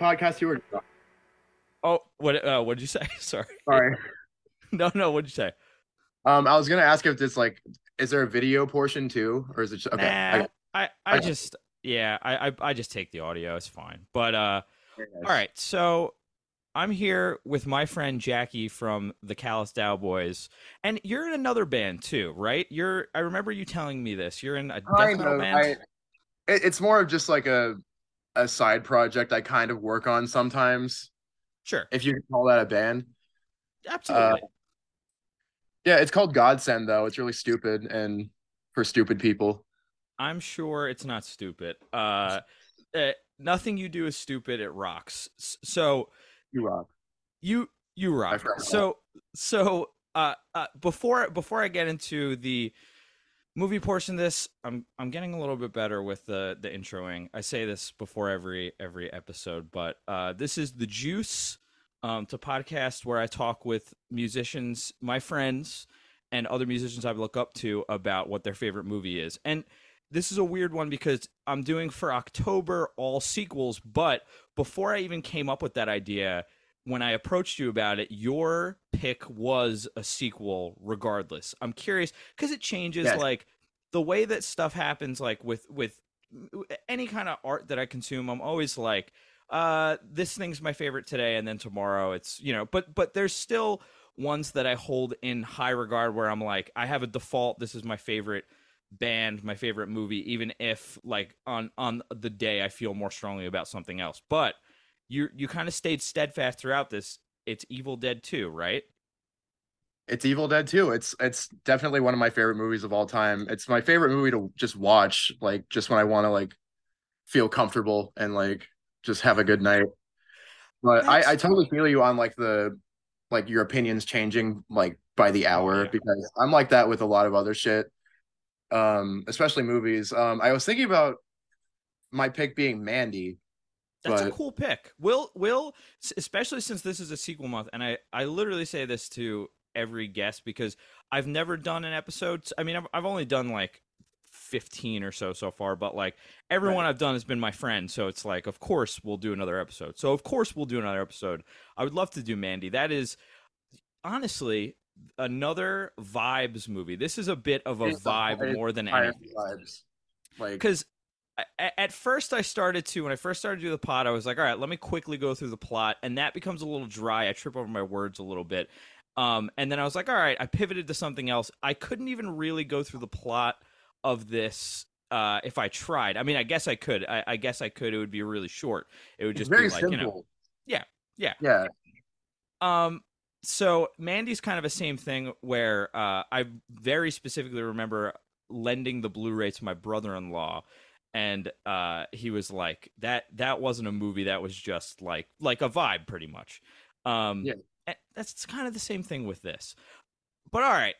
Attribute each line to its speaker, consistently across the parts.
Speaker 1: Podcast you were
Speaker 2: Oh, what? Uh, what did you say? Sorry.
Speaker 1: sorry.
Speaker 2: No, no. What did you say?
Speaker 1: Um, I was gonna ask if it's like, is there a video portion too, or is it just, okay?
Speaker 2: Nah, I, I,
Speaker 1: I-
Speaker 2: just, yeah, I, I, I just take the audio. It's fine. But uh, all right. So I'm here with my friend Jackie from the Callous Daoboys, and you're in another band too, right? You're. I remember you telling me this. You're in a death metal band.
Speaker 1: I, it, it's more of just like a a side project I kind of work on sometimes,
Speaker 2: Sure.
Speaker 1: if you can call that a band.
Speaker 2: Absolutely.
Speaker 1: Yeah, it's called Godsend though. It's really stupid and for stupid people.
Speaker 2: I'm sure it's not stupid. Uh, eh, nothing you do is stupid. It rocks. So
Speaker 1: You rock.
Speaker 2: you you rock. So so uh, uh before before I get into the movie portion of this, I'm I'm getting a little bit better with the the introing. I say this before every every episode, but uh this is the juice um to podcast where I talk with musicians, my friends and other musicians I look up to about what their favorite movie is. And this is a weird one because I'm doing for October all sequels, but before I even came up with that idea, when I approached you about it, your pick was a sequel regardless. I'm curious because it changes
Speaker 1: Yes.
Speaker 2: like the way that stuff happens like with with any kind of art that I consume, I'm always like uh this thing's my favorite today and then tomorrow it's, you know, but but there's still ones that I hold in high regard where I'm like I have a default this is my favorite band, my favorite movie even if like on on the day I feel more strongly about something else. But you you kind of stayed steadfast throughout this. It's Evil Dead 2, right?
Speaker 1: It's Evil Dead 2. It's it's definitely one of my favorite movies of all time. It's my favorite movie to just watch, like just when I want to like feel comfortable and like just have a good night. But I, I totally feel you on like the like your opinions changing like by the hour
Speaker 2: yeah.
Speaker 1: because I'm like that with a lot of other shit. Um, especially movies. Um, I was thinking about my pick being Mandy.
Speaker 2: That's a cool pick. Will Will especially since this is a sequel month and I I literally say this to every guest because I've never done an episode. I mean, I've I've only done like 15 or so so far, but like everyone I've done has been my friend, so it's like of course we'll do another episode. So of course we'll do another episode. I would love to do Mandy. That is honestly another vibes movie. This is a bit of a
Speaker 1: It's a
Speaker 2: vibe
Speaker 1: vibe-
Speaker 2: more than anything.
Speaker 1: vibes. Like
Speaker 2: because at first I started to when I first started to do the plot, I was like, all right, let me quickly go through the plot, and that becomes a little dry. I trip over my words a little bit, um, and then I was like, all right, I pivoted to something else. I couldn't even really go through the plot of this uh, if I tried. I mean, I guess I could. I, I guess I could. It would be really short. It would just
Speaker 1: very
Speaker 2: be like
Speaker 1: simple.
Speaker 2: you know, Yeah, yeah.
Speaker 1: Yeah.
Speaker 2: um, so Mandy's kind of the same thing where uh, I very specifically remember lending the Blu-ray to my brother-in-law, and uh, he was like, "That that wasn't a movie. That was just like like a vibe, pretty much." Um,
Speaker 1: Yeah.
Speaker 2: that's kind of the same thing with this. But all right,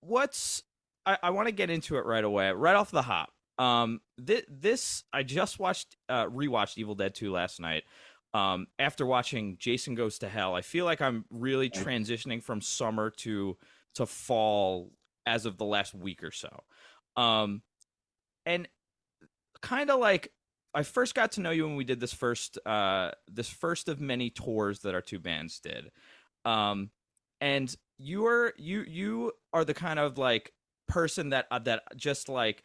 Speaker 2: what's I, I want to get into it right away, right off the hop. Um, this, this I just watched, uh, rewatched Evil Dead 2 last night. Um, after watching Jason Goes to Hell, I feel like I'm really transitioning from summer to to fall as of the last week or so. Um, and kind of like I first got to know you when we did this first uh this first of many tours that our two bands did. Um, and you are you you are the kind of like person that uh, that just like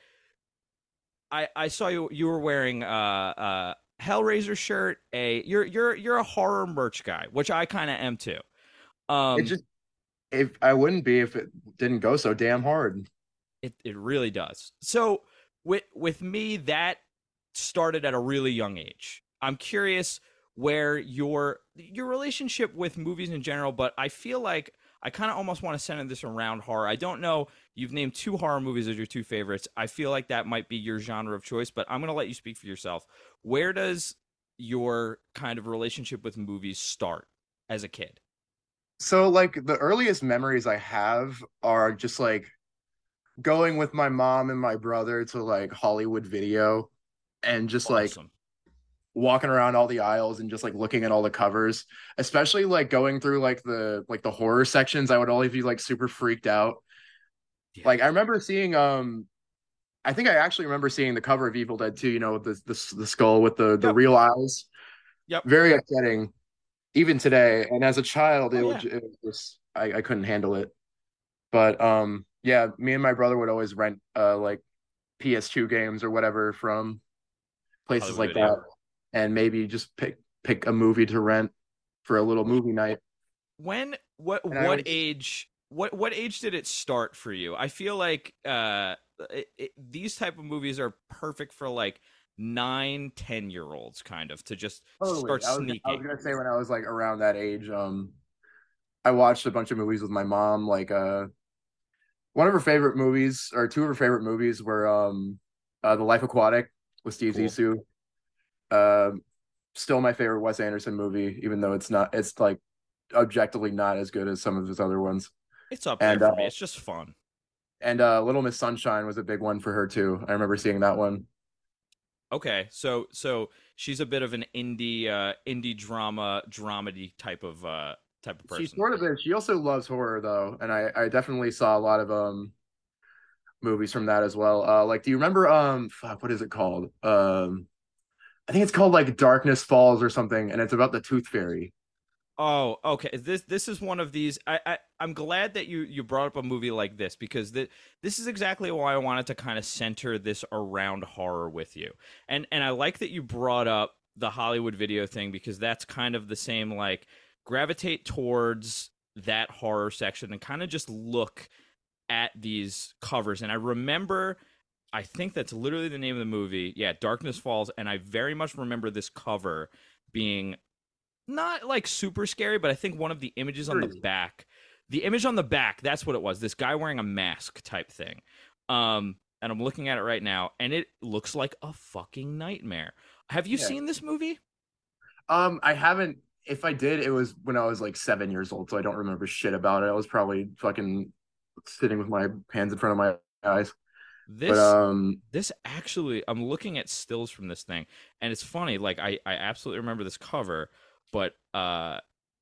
Speaker 2: I I saw you you were wearing uh uh Hellraiser shirt a you're you're you're a horror merch guy which I kind of am too. Um
Speaker 1: it just if I wouldn't be if it didn't go so damn hard.
Speaker 2: It it really does. So with with me, that started at a really young age. I'm curious where your your relationship with movies in general, but I feel like I kind of almost want to center this around horror. I don't know. You've named two horror movies as your two favorites. I feel like that might be your genre of choice, but I'm going to let you speak for yourself. Where does your kind of relationship with movies start as a kid?
Speaker 1: So like the earliest memories I have are just like going with my mom and my brother to like Hollywood Video and just like
Speaker 2: Awesome.
Speaker 1: Walking around all the aisles and just like looking at all the covers, especially like going through like the like the horror sections. I would always be like super freaked out.
Speaker 2: Yeah.
Speaker 1: Like I remember seeing um I think I actually remember seeing the cover of Evil Dead 2, you know, the the, the skull with the the
Speaker 2: Yep.
Speaker 1: real eyes.
Speaker 2: Yep.
Speaker 1: Very upsetting even today. And as a child, it,
Speaker 2: Oh,
Speaker 1: was, it was just I, I couldn't handle it. But um yeah, me and my brother would always rent uh like PS2 games or whatever from places
Speaker 2: Hollywood
Speaker 1: like
Speaker 2: Video.
Speaker 1: that and maybe just pick pick a movie to rent for a little movie night.
Speaker 2: when what
Speaker 1: And
Speaker 2: what
Speaker 1: always-
Speaker 2: age what what age did it start for you i feel like uh it, it, these type of movies are perfect for like nine ten year olds kind of to just
Speaker 1: Totally.
Speaker 2: start
Speaker 1: I was,
Speaker 2: sneaking
Speaker 1: I was gonna say when I was like around that age, um, I watched a bunch of movies with my mom. Like, uh, one of her favorite movies, or two of her favorite movies, were um, uh, The Life Aquatic with Steve
Speaker 2: Cool.
Speaker 1: Zissou. Um, still my favorite Wes Anderson movie, even though it's not, it's like objectively not as good as some of his other ones.
Speaker 2: it's up there
Speaker 1: and,
Speaker 2: for
Speaker 1: uh,
Speaker 2: me it's just fun
Speaker 1: And uh, Little Miss Sunshine was a big one for her too. I remember seeing that one.
Speaker 2: okay so so she's a bit of an indie uh indie drama dramedy type of uh type of person
Speaker 1: She sort of is. She also loves horror though, and I I definitely saw a lot of um movies from that as well. Uh like do you remember um fuck what is it called? Um I think it's called like Darkness Falls or something and it's about the Tooth Fairy.
Speaker 2: Oh, okay. This this is one of these. I, I I'm glad that you you brought up a movie like this because th- this is exactly why I wanted to kind of center this around horror with you. And and I like that you brought up the Hollywood video thing because that's kind of the same like gravitate towards that horror section and kind of just look at these covers. And I remember I think that's literally the name of the movie. Yeah, Darkness Falls and I very much remember this cover being not like super scary, but I think one of the images on the back, the image on the back, that's what it was. This guy wearing a mask type thing. Um, and I'm looking at it right now, and it looks like a fucking nightmare. Have you
Speaker 1: Yeah.
Speaker 2: seen this movie?
Speaker 1: Um I haven't if I did it was when I was like 7 years old so I don't remember shit about it. I was probably fucking sitting with my hands in front of my eyes.
Speaker 2: This
Speaker 1: But um
Speaker 2: this actually I'm looking at stills from this thing, and it's funny. Like I I absolutely remember this cover, but uh,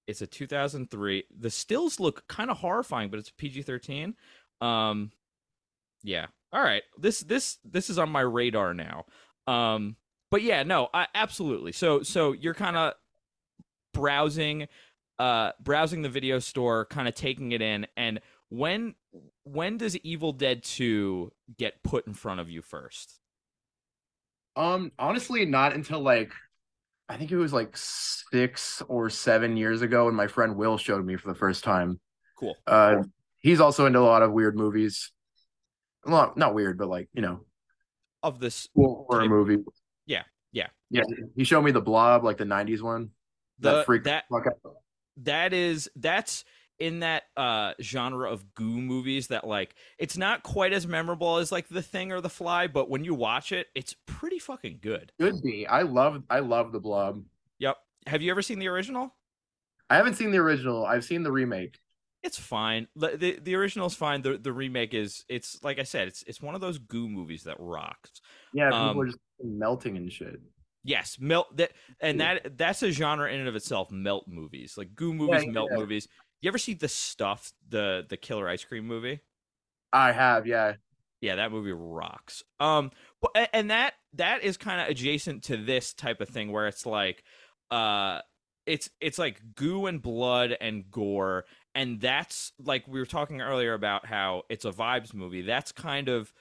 Speaker 2: it's a 2003. The stills look kind of horrifying, but it's PG-13. Um, yeah. All right. This this this is on my radar now. Um, but yeah, no, I absolutely. So so you're kind of browsing, uh, browsing the video store, kind of taking it in, and when when does Evil Dead 2 get put in front of you first?
Speaker 1: Um, honestly, not until like I think it was like six or seven years ago when my friend Will showed me for the first time.
Speaker 2: Cool.
Speaker 1: Uh, he's also into a lot of weird movies. Well, not weird, but like you know,
Speaker 2: Of this
Speaker 1: horror
Speaker 2: Type-
Speaker 1: movie.
Speaker 2: Yeah, yeah.
Speaker 1: yeah. He showed me the Blob, like the '90s one.
Speaker 2: the
Speaker 1: that freaked
Speaker 2: that
Speaker 1: the fuck out.
Speaker 2: that is that's in that uh genre of goo movies that like it's not quite as memorable as like the thing or the fly but when you watch it it's pretty fucking good
Speaker 1: Could be. I love. I love the Blob.
Speaker 2: yep have you ever seen the original
Speaker 1: I haven't seen the original. I've seen the remake.
Speaker 2: it's fine the the, the original's fine the the remake is it's like i said it's it's one of those goo movies that rocks
Speaker 1: Yeah, people
Speaker 2: Um,
Speaker 1: are just melting and shit.
Speaker 2: yes melt that and that that's a genre in and of itself melt movies like goo movies
Speaker 1: yeah,
Speaker 2: melt
Speaker 1: yeah.
Speaker 2: movies you ever see the stuff the the killer ice cream movie
Speaker 1: I have. Yeah.
Speaker 2: yeah that movie rocks um but and that that is kind of adjacent to this type of thing where it's like uh it's it's like goo and blood and gore and that's like we were talking earlier about how it's a vibes movie that's kind of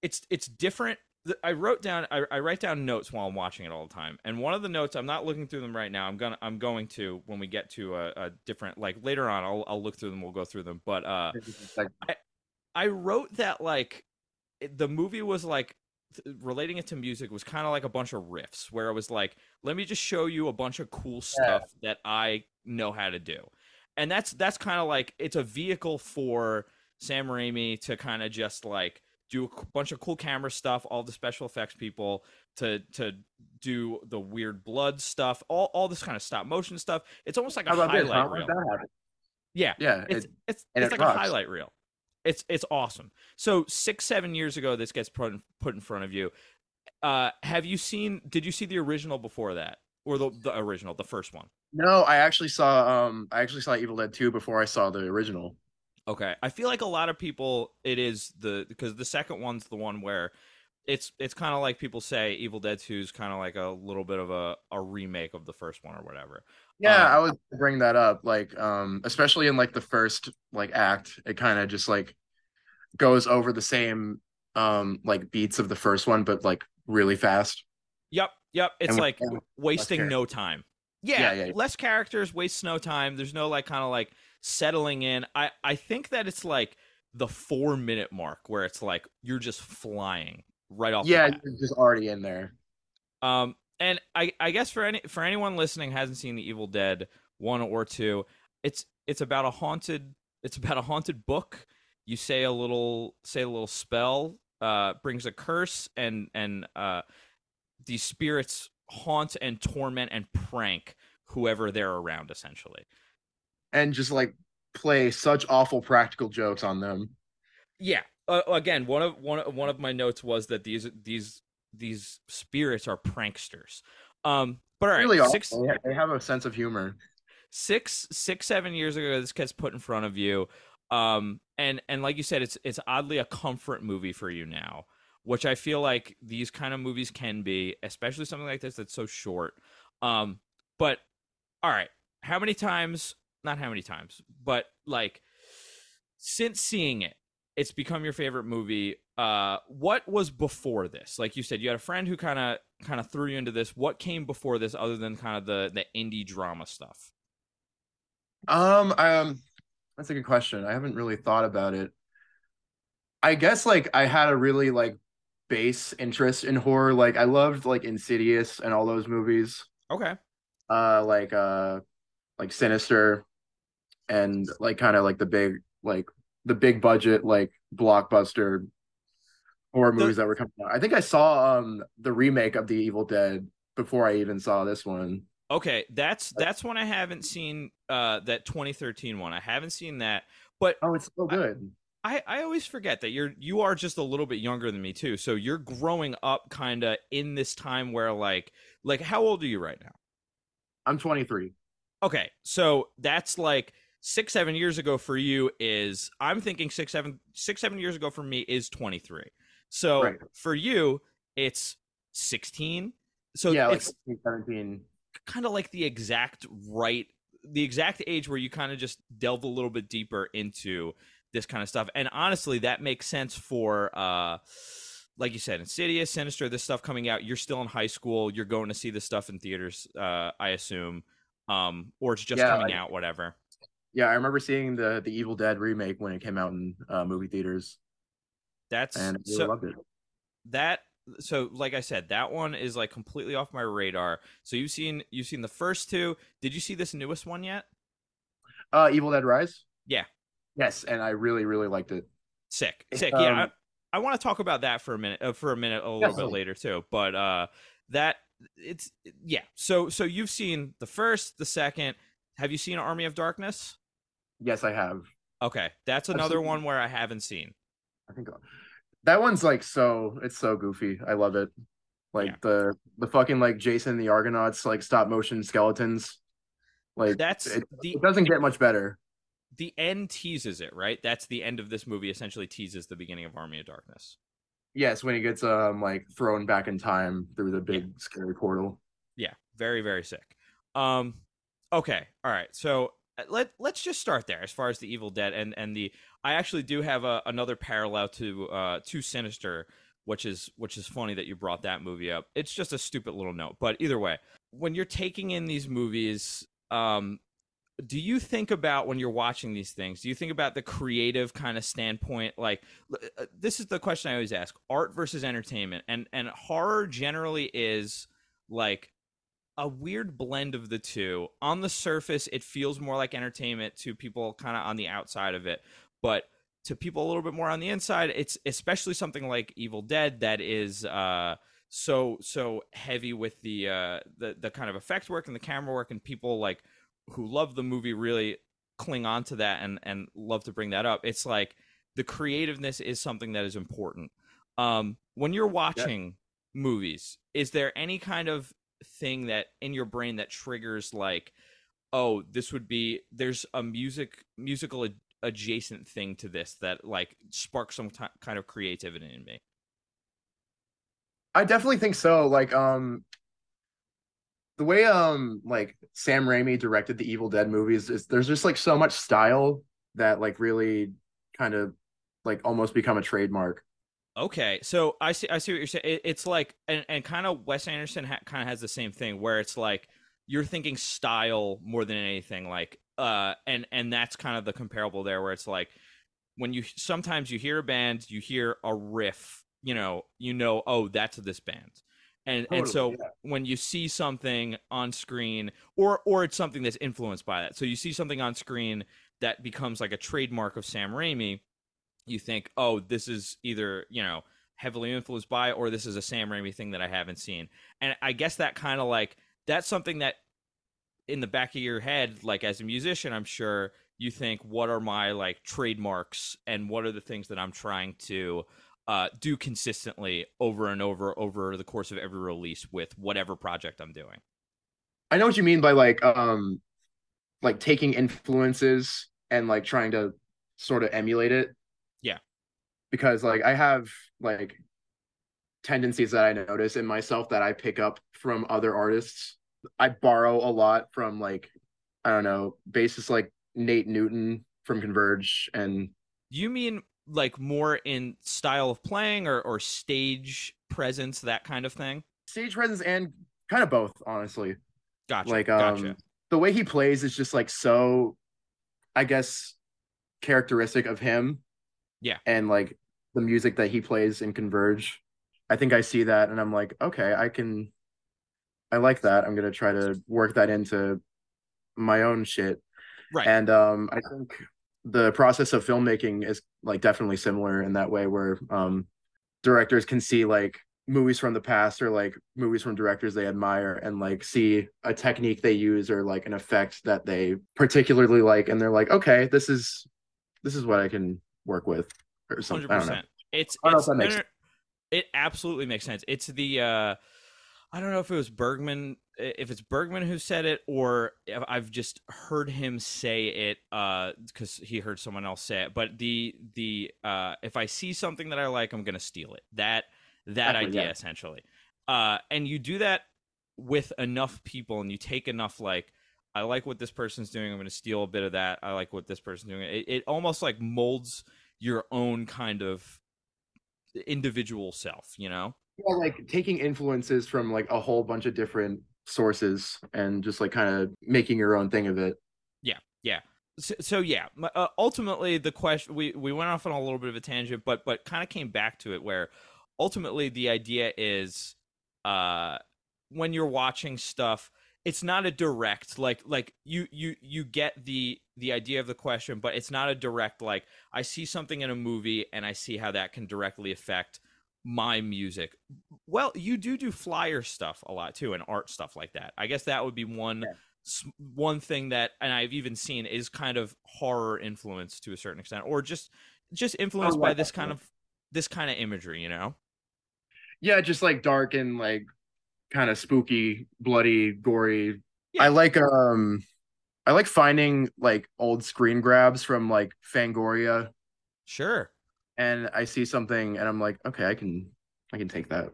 Speaker 2: it's it's different I wrote down I, I write down notes while I'm watching it all the time. And one of the notes I'm not looking through them right now. I'm gonna I'm going to when we get to a, a different like later on I'll I'll look through them. We'll go through them. But uh
Speaker 1: Like,
Speaker 2: I wrote that like the movie was like relating it to music was kind of like a bunch of riffs where it was like let me just show you a bunch of cool stuff that I know how to do. And that's that's kind of like it's a vehicle for Sam Raimi to kind of just like do a bunch of cool camera stuff, all the special effects people to to do the weird blood stuff, all all this kind of stop motion stuff. It's almost like a
Speaker 1: this?
Speaker 2: highlight reel. Yeah.
Speaker 1: Yeah.
Speaker 2: It's
Speaker 1: it-
Speaker 2: it's it's
Speaker 1: it
Speaker 2: like a highlight reel. It's it's awesome. So six seven years ago, this gets put in, put in front of you. Uh, have you seen? Did you see the original before that, or the the original, the first one?
Speaker 1: No, I actually saw um I actually saw Evil Dead 2 before I saw the original.
Speaker 2: Okay, I feel like a lot of people it is the because the second one's the one where it's it's kind of like people say Evil Dead 2 is kind of like a little bit of a, a remake of the first one or whatever.
Speaker 1: Yeah,
Speaker 2: Um,
Speaker 1: I was gonna bring that up. Like, um, especially in like the first like act, it kind of just like goes over the same um like beats of the first one, but like really fast.
Speaker 2: Yep, yep. It's
Speaker 1: And
Speaker 2: like wasting no time. Yeah,
Speaker 1: Yeah, yeah, yeah.
Speaker 2: less characters, wastes no time. There's no like kind of like settling in. I I think that it's like the four minute mark where it's like you're just flying right off. the
Speaker 1: Yeah, you're just already in there.
Speaker 2: Um, and I I guess for any for anyone listening who hasn't seen the Evil Dead one or two, it's it's about a haunted it's about a haunted book. You say a little say a little spell, uh, brings a curse, and and uh, these spirits haunt and torment and prank whoever they're around. Essentially,
Speaker 1: And just like play such awful practical jokes on them.
Speaker 2: yeah. Uh, again, one of one of- one of my notes was that these these these spirits are pranksters. Um, but all right,
Speaker 1: really
Speaker 2: six
Speaker 1: awful. They They have a sense of humor.
Speaker 2: six six seven years ago this gets put in front of you um and and like you said it's it's oddly a comfort movie for you now which i feel like these kind of movies can be especially something like this that's so short um but all right how many times not how many times but like since seeing it it's become your favorite movie uh what was before this like you said you had a friend who kind of kind of threw you into this what came before this other than kind of the the indie drama stuff
Speaker 1: Um, um, that's a good question. I haven't really thought about it. I guess like I had a really like base interest in horror. Like I loved like Insidious and all those movies.
Speaker 2: Okay.
Speaker 1: Uh, like uh, like Sinister, and like kind of like the big like the big budget like blockbuster horror
Speaker 2: The-
Speaker 1: movies that were coming out. I think I saw um the remake of The Evil Dead before I even saw this one.
Speaker 2: Okay, that's that's one I haven't seen. Uh, that 2013 one. I haven't seen that, but
Speaker 1: Oh, it's so good.
Speaker 2: I I always forget that you're you are just a little bit younger than me too. So you're growing up kind of in this time where like like how old are you right now?
Speaker 1: I'm 23.
Speaker 2: Okay, so that's like six seven years ago for you is I'm thinking six seven six seven years ago for me is 23. So
Speaker 1: Right.
Speaker 2: for you it's 16. So
Speaker 1: yeah, like
Speaker 2: it's
Speaker 1: 17.
Speaker 2: kind of like the exact right the exact age where you kind of just delve a little bit deeper into this kind of stuff and honestly that makes sense for uh like you said insidious sinister this stuff coming out you're still in high school you're going to see this stuff in theaters uh i assume um or it's just
Speaker 1: Yeah,
Speaker 2: coming
Speaker 1: like-
Speaker 2: out whatever
Speaker 1: Yeah, I remember seeing the the Evil Dead remake when it came out in uh, movie theaters,
Speaker 2: that's
Speaker 1: and I really
Speaker 2: so
Speaker 1: loved it.
Speaker 2: that so like i said that one is like completely off my radar so you've seen you've seen the first two did you see this newest one yet
Speaker 1: Uh, Evil Dead Rise.
Speaker 2: Yeah.
Speaker 1: Yes, and I really really liked it.
Speaker 2: Sick, sick. yeah,
Speaker 1: um,
Speaker 2: I, I want to talk about that for a minute, uh, for a minute, a little
Speaker 1: Yeah,
Speaker 2: bit later too. But uh, that it's yeah. So so you've seen the first, the second. Have you seen Army of Darkness?
Speaker 1: Yes, I have.
Speaker 2: Okay, that's another one where I haven't seen.
Speaker 1: I think that one's like so it's so goofy. I love it. Like
Speaker 2: Yeah.
Speaker 1: the the fucking like Jason and the Argonauts like stop motion skeletons. Like
Speaker 2: That's
Speaker 1: it,
Speaker 2: the
Speaker 1: it doesn't get much better.
Speaker 2: the end teases it, right? That's the end of this movie. Essentially, teases the beginning of Army of Darkness.
Speaker 1: Yes, when he gets um like thrown back in time through the big scary portal.
Speaker 2: Yeah, very very sick. Um, okay, all right. So uh, let let's just start there as far as the Evil Dead and and the. I actually do have a, another parallel to uh to Sinister, which is which is funny that you brought that movie up. It's just a stupid little note, but either way, when you're taking in these movies, um. Do you think about when you're watching these things? Do you think about the creative kind of standpoint? Like, uh, this is the question I always ask: art versus entertainment, and and horror generally is like a weird blend of the two. On the surface, it feels more like entertainment to people kind of on the outside of it, but to people a little bit more on the inside, it's especially something like Evil Dead that is uh so so heavy with the uh the the kind of effect work and the camera work and people like who love the movie really cling on to that and and love to bring that up. It's like the creativeness is something that is important. Um, when you're watching yeah. movies, is there any kind of thing that in your brain that triggers like, oh, this would be there's a music musical ad- adjacent thing to this that like sparks some t- kind of creativity in me?
Speaker 1: I definitely think so. Like, um, the way um like Sam Raimi directed the Evil Dead movies is there's just like so much style that like really kind of like almost become a trademark.
Speaker 2: Okay, so I see. I see what you're saying. It, it's like, and, and kind of Wes Anderson ha- kind of has the same thing, where it's like you're thinking style more than anything. Like, uh, and and that's kind of the comparable there, where it's like when you sometimes you hear a band, you hear a riff, you know, you know, oh, that's this band, and totally, and so yeah. when you see something on screen, or or it's something that's influenced by that, so you see something on screen that becomes like a trademark of Sam Raimi you think, oh, this is either, you know, heavily influenced by or this is a Sam Raimi thing that I haven't seen. And I guess that kind of like that's something that in the back of your head, like as a musician, I'm sure you think, what are my like trademarks and what are the things that I'm trying to uh, do consistently over and over over the course of every release with whatever project I'm doing.
Speaker 1: I know what you mean by like um like taking influences and like trying to sort of emulate it because like I have like tendencies that I notice in myself that I pick up from other artists. I borrow a lot from like I don't know, basis like Nate Newton from Converge and
Speaker 2: you mean like more in style of playing or or stage presence that kind of thing?
Speaker 1: Stage presence and kind of both, honestly.
Speaker 2: Gotcha.
Speaker 1: Like
Speaker 2: um gotcha.
Speaker 1: the way he plays is just like so I guess characteristic of him.
Speaker 2: Yeah.
Speaker 1: And like the music that he plays in Converge. I think I see that and I'm like, okay, I can I like that. I'm gonna try to work that into my own shit.
Speaker 2: Right.
Speaker 1: And um I think the process of filmmaking is like definitely similar in that way where um directors can see like movies from the past or like movies from directors they admire and like see a technique they use or like an effect that they particularly like and they're like okay this is this is what i can work with or something. 100%.
Speaker 2: It's, it's it, it absolutely makes sense. It's the uh I don't know if it was Bergman if it's Bergman who said it or I've just heard him say it uh cuz he heard someone else say it but the the uh if I see something that I like I'm going to steal it. That that exactly, idea yeah. essentially. Uh and you do that with enough people and you take enough like I like what this person's doing. I'm going to steal a bit of that. I like what this person's doing. It, it almost like molds your own kind of individual self, you know?
Speaker 1: Yeah, like taking influences from like a whole bunch of different sources and just like kind of making your own thing of it.
Speaker 2: Yeah, yeah. So, so yeah, uh, ultimately the question we we went off on a little bit of a tangent, but but kind of came back to it where ultimately the idea is uh when you're watching stuff it's not a direct like like you you you get the the idea of the question but it's not a direct like i see something in a movie and i see how that can directly affect my music. Well you do do flyer stuff a lot too and art stuff like that. I guess that would be one yeah. one thing that and i've even seen is kind of horror influence to a certain extent or just just influenced oh, by this kind of this kind of imagery you know?
Speaker 1: Yeah just like dark and like kind of spooky, bloody, gory. Yeah. I like um I like finding like old screen grabs from like Fangoria.
Speaker 2: Sure.
Speaker 1: And I see something and I'm like, okay, I can I can take that.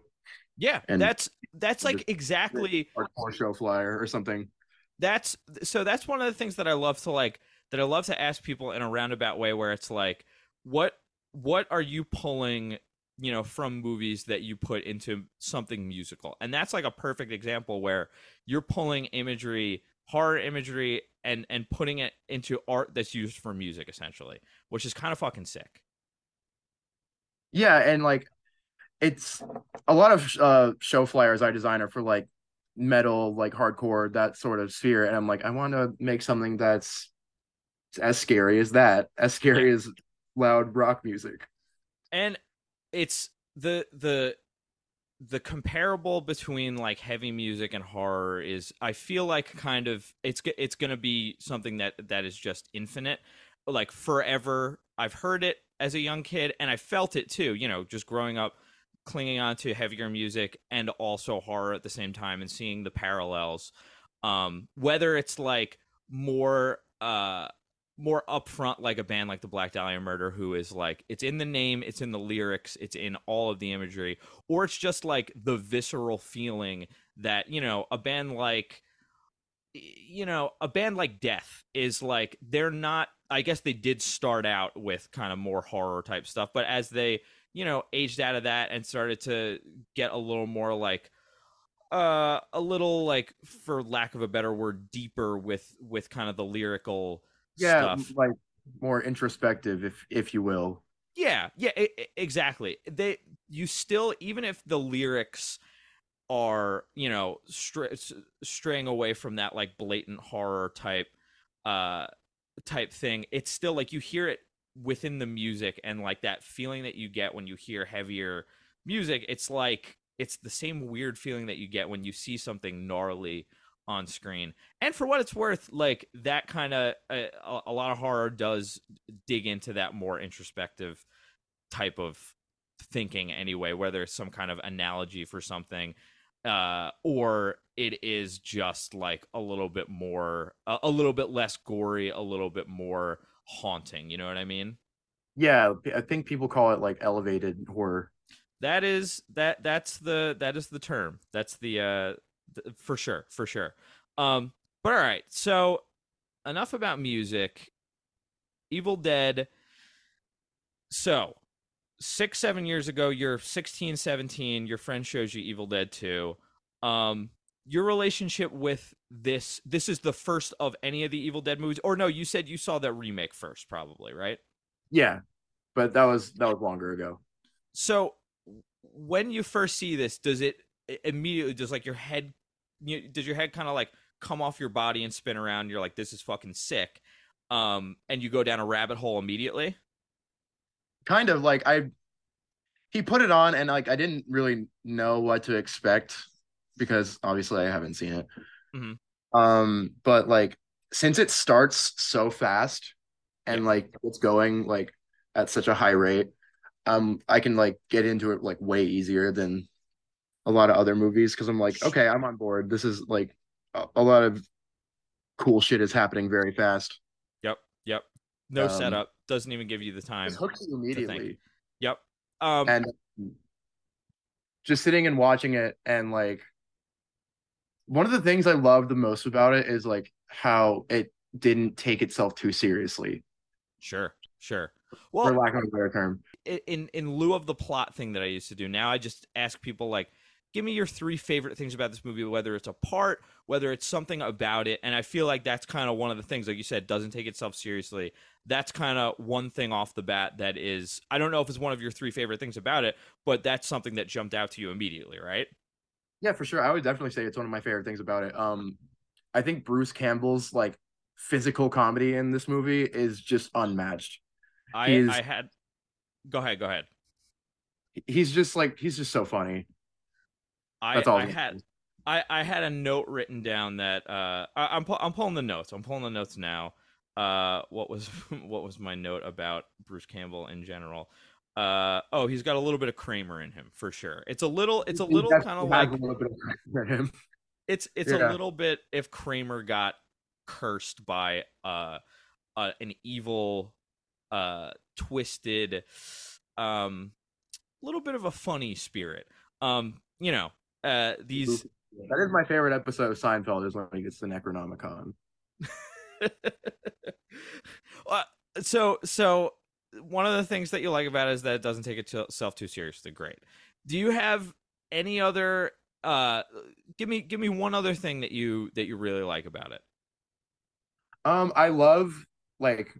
Speaker 2: Yeah, and that's that's like exactly
Speaker 1: or show flyer or something.
Speaker 2: That's so that's one of the things that I love to like that I love to ask people in a roundabout way where it's like what what are you pulling you know from movies that you put into something musical and that's like a perfect example where you're pulling imagery horror imagery and and putting it into art that's used for music essentially which is kind of fucking sick
Speaker 1: yeah and like it's a lot of uh show flyers i design are for like metal like hardcore that sort of sphere and i'm like i want to make something that's as scary as that as scary yeah. as loud rock music
Speaker 2: and it's the the the comparable between like heavy music and horror is I feel like kind of it's it's going to be something that that is just infinite like forever I've heard it as a young kid and I felt it too, you know, just growing up clinging on to heavier music and also horror at the same time and seeing the parallels. Um, whether it's like more uh more upfront like a band like the Black Dahlia Murder who is like it's in the name, it's in the lyrics, it's in all of the imagery, or it's just like the visceral feeling that, you know, a band like you know, a band like Death is like they're not I guess they did start out with kind of more horror type stuff, but as they, you know, aged out of that and started to get a little more like uh a little like for lack of a better word deeper with with kind of the lyrical
Speaker 1: yeah
Speaker 2: stuff.
Speaker 1: like more introspective if if you will
Speaker 2: Yeah, yeah, e- exactly. They you still even if the lyrics are you know stray, straying away from that like blatant horror type uh type thing, it's still like you hear it within the music and like that feeling that you get when you hear heavier music. It's like it's the same weird feeling that you get when you see something gnarly on screen. And for what it's worth, like that kind of a, a lot of horror does dig into that more introspective type of thinking anyway, whether it's some kind of analogy for something uh or it is just like a little bit more a, a little bit less gory, a little bit more haunting, you know what I mean?
Speaker 1: yeah i think people call it like elevated horror
Speaker 2: That is that that's the that is the term. That's the uh th- for sure, for sure. Um but all right. So enough about music. Evil Dead. So, 6 7 years ago, you're 16, 17, your friend shows you Evil Dead 2. Um your relationship with this this is the first of any of the Evil Dead movies or no, you said you saw that remake first probably, right?
Speaker 1: yeah but that was that was longer ago
Speaker 2: So when you first see this, does it immediately does like your head you, does your head kind of like come off your body and spin around? You're like, this is fucking sick. Um, and you go down a rabbit hole immediately.
Speaker 1: kind of like i he put it on and like i didn't really know what to expect because obviously i haven't seen it
Speaker 2: Mhm.
Speaker 1: um but like since it starts so fast and
Speaker 2: Yeah.
Speaker 1: like it's going like at such a high rate um i can like get into it like way easier than a lot of other movies because i'm like okay i'm on board this is like a, a lot of cool shit is happening very fast
Speaker 2: Yep, yep. No
Speaker 1: Um,
Speaker 2: setup. Doesn't even give you the time.
Speaker 1: it hooks you immediately
Speaker 2: Yep. Um,
Speaker 1: and just sitting and watching it and like one of the things i love the most about it is like how it didn't take itself too seriously
Speaker 2: sure, sure. Well, for
Speaker 1: lack of a better term
Speaker 2: in in lieu of the plot thing that I used to do, now I just ask people like, give me your three favorite things about this movie, whether it's a part, whether it's something about it, and I feel like that's kind of one of the things, like you said, doesn't take itself seriously. That's kind of one thing off the bat that is, I don't know if it's one of your three favorite things about it, but that's something that jumped out to you immediately, right?
Speaker 1: yeah for sure i would definitely say it's one of my favorite things about it um i think bruce campbell's like physical comedy in this movie is just unmatched
Speaker 2: I
Speaker 1: He's-
Speaker 2: I had, go ahead, go ahead.
Speaker 1: he's just like he's just so funny
Speaker 2: I I had. I, I had a note written down that uh I, I'm pu- I'm pulling the notes. I'm pulling the notes now. Uh, what was what was my note about Bruce Campbell in general? Uh oh, he's got a little bit of Kramer in him for sure. It's a little it's a
Speaker 1: He
Speaker 2: little kind of like
Speaker 1: a little bit of him
Speaker 2: it's it's a little bit if Kramer got cursed by uh, uh an evil uh twisted um little bit of a funny spirit. Um you know, uh these
Speaker 1: that is my favorite episode of seinfeld is when he gets the necronomicon
Speaker 2: so so one of the things that you like about it is that it doesn't take itself too seriously. Great. Do you have any other uh give me give me one other thing that you that you really like about it?
Speaker 1: Um, I love like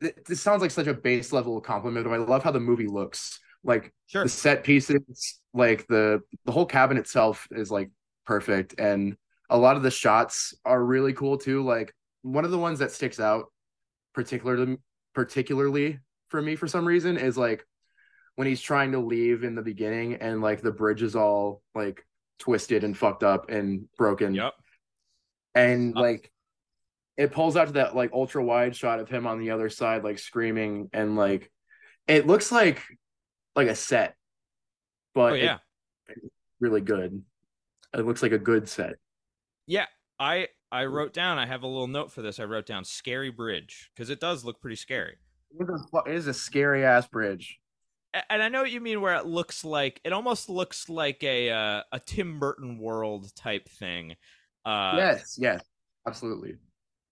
Speaker 1: th- this sounds like such a base level compliment, but I love how the movie looks. Like
Speaker 2: Sure.
Speaker 1: the set pieces, like the the whole cabin itself is like perfect, and a lot of the shots are really cool too. Like one of the ones that sticks out particularly particularly for me for some reason is like when he's trying to leave in the beginning and like the bridge is all like twisted and fucked up and broken
Speaker 2: Yep.
Speaker 1: and like it pulls out to that like ultra wide shot of him on the other side, like screaming, and like it looks like like a set, but
Speaker 2: oh yeah,
Speaker 1: it, really good. It looks like a good set.
Speaker 2: Yeah, I I wrote down. I have a little note for this. I wrote down "scary bridge" because it does look pretty scary.
Speaker 1: It is a scary ass bridge.
Speaker 2: And I know what you mean, where it looks like it almost looks like a uh, a Tim Burton world type thing.
Speaker 1: Uh, yes, yes, absolutely.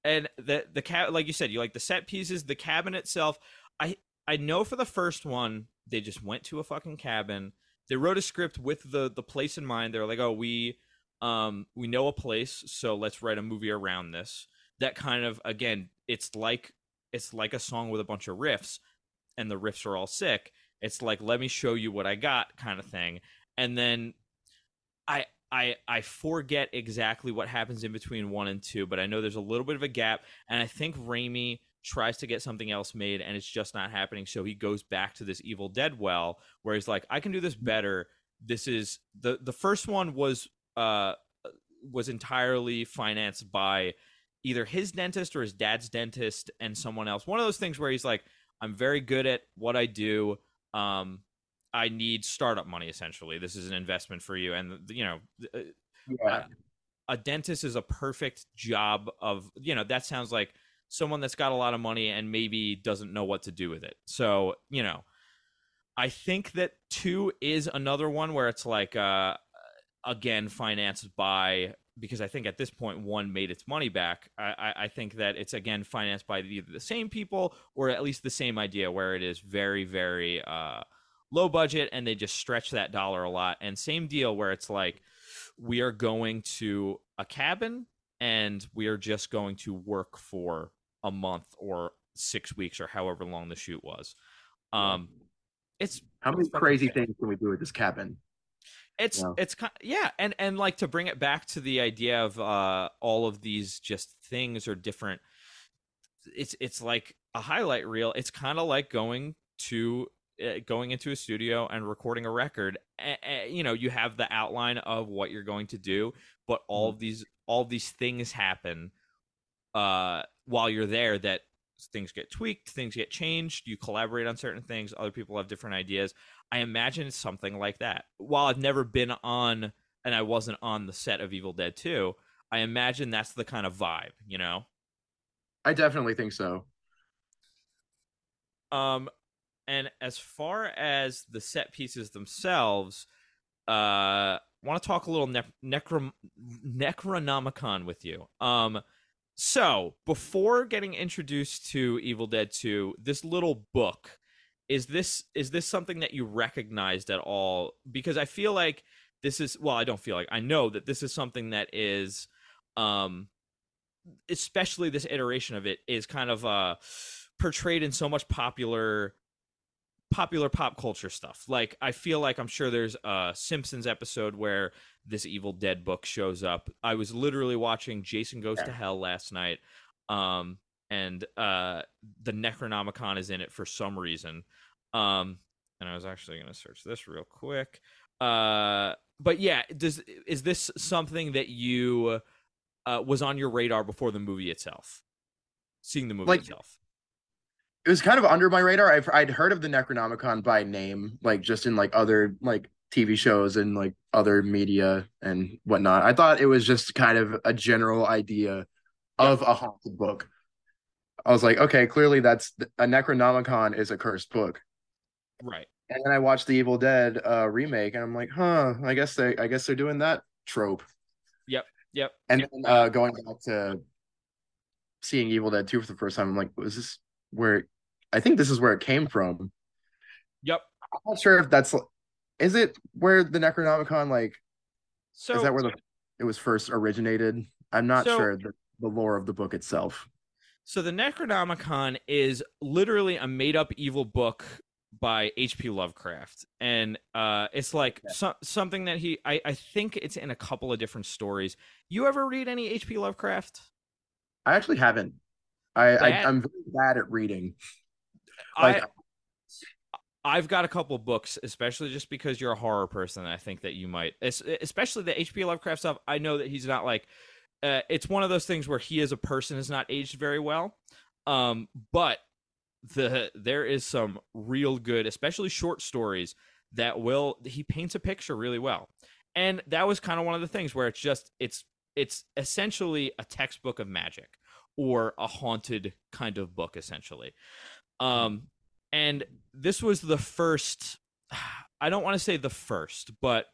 Speaker 2: And the the cat, like you said, you like the set pieces, the cabin itself. I I know for the first one, they just went to a fucking cabin. They wrote a script with the the place in mind. They're like, oh, we um we know a place, so let's write a movie around this. That kind of again, it's like it's like a song with a bunch of riffs, and the riffs are all sick. It's like let me show you what I got, kind of thing. And then I I I forget exactly what happens in between one and two, but I know there's a little bit of a gap, and I think Raimi tries to get something else made and it's just not happening. So he goes back to this evil dead well where he's like i can do this mm-hmm. better. This is the the first one was uh was entirely financed by either his dentist or his dad's dentist and someone else. One of those things where he's like i'm very good at what i do. Um i need startup money essentially. This is an investment for you. And you know uh, yeah. a, a dentist is a perfect job of you know that sounds like someone that's got a lot of money and maybe doesn't know what to do with it. So, you know, I think that two is another one where it's like, uh, again, financed by, because I think at this point one made its money back. I, I think that it's again financed by either the same people or at least the same idea where it is very, very, uh, low budget and they just stretch that dollar a lot. And same deal where it's like, we are going to a cabin and we are just going to work for a month or six weeks or however long the shoot was. Um, it's
Speaker 1: how many crazy things can we do with this cabin?
Speaker 2: It's yeah. it's yeah, and and like to bring it back to the idea of uh all of these just things are different. It's it's like a highlight reel. It's kind of like going to uh, going into a studio and recording a record. you know, you have the outline of what you're going to do, but all mm-hmm. of these all of these things happen uh, while you're there that things get tweaked, things get changed, you collaborate on certain things, other people have different ideas. I imagine it's something like that. While I've never been on and I wasn't on the set of Evil Dead 2, I imagine that's the kind of vibe, you know?
Speaker 1: I definitely think so.
Speaker 2: Um and as far as the set pieces themselves, uh I want to talk a little ne- necrom- Necronomicon with you. Um so, before getting introduced to Evil Dead 2, this little book is this is this something that you recognized at all because I feel like this is well, I don't feel like I know that this is something that is um especially this iteration of it is kind of uh portrayed in so much popular popular pop culture stuff. Like I feel like I'm sure there's a Simpsons episode where this Evil Dead book shows up. I was literally watching Jason Goes yeah. to Hell last night. Um and uh the Necronomicon is in it for some reason. Um and I was actually going to search this real quick. Uh but yeah, does is this something that you uh was on your radar before the movie itself? Seeing the movie like, itself
Speaker 1: it was kind of under my radar. I've I'd heard of the Necronomicon by name, like just in like other like TV shows and like other media and whatnot. I thought it was just kind of a general idea of a haunted book. I was like, okay, clearly that's a Necronomicon is a cursed book,
Speaker 2: right?
Speaker 1: And then I watched the Evil Dead uh, remake, and I'm like, huh, I guess they, I guess they're doing that trope.
Speaker 2: Yep, yep.
Speaker 1: And
Speaker 2: yep.
Speaker 1: then uh, going back to seeing Evil Dead 2 for the first time, I'm like, was this where I think this is where it came from.
Speaker 2: Yep.
Speaker 1: I'm not sure if that's is it where the Necronomicon like so is that where the it was first originated? I'm not so, sure the, the lore of the book itself.
Speaker 2: So the Necronomicon is literally a made up evil book by H.P. Lovecraft, and uh, it's like yeah. so, something that he. I, I think it's in a couple of different stories. You ever read any H.P. Lovecraft?
Speaker 1: I actually haven't. I, I am very bad at reading.
Speaker 2: Like, I I've got a couple books, especially just because you're a horror person. I think that you might, especially the H.P. Lovecraft stuff. I know that he's not like uh, it's one of those things where he as a person has not aged very well. Um, but the there is some real good, especially short stories that will he paints a picture really well. And that was kind of one of the things where it's just it's it's essentially a textbook of magic or a haunted kind of book essentially. Um and this was the first I don't want to say the first, but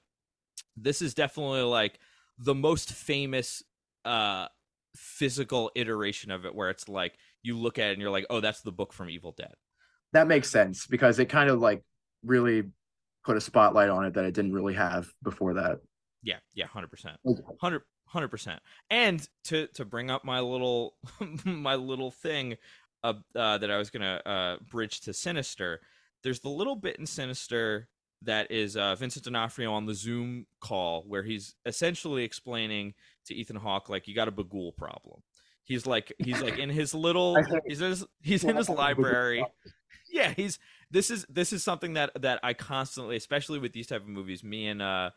Speaker 2: this is definitely like the most famous uh physical iteration of it where it's like you look at it and you're like, "Oh, that's the book from Evil Dead."
Speaker 1: That makes sense because it kind of like really put a spotlight on it that it didn't really have before that.
Speaker 2: Yeah, yeah, 100%. 100 hundred percent. And to to bring up my little my little thing uh, uh, that I was gonna uh, bridge to Sinister. There's the little bit in Sinister that is uh, Vincent D'Onofrio on the Zoom call where he's essentially explaining to Ethan Hawke like you got a Bughuul problem. He's like he's like in his little he's in his, he's in his library. Yeah, he's this is this is something that that I constantly, especially with these type of movies, me and uh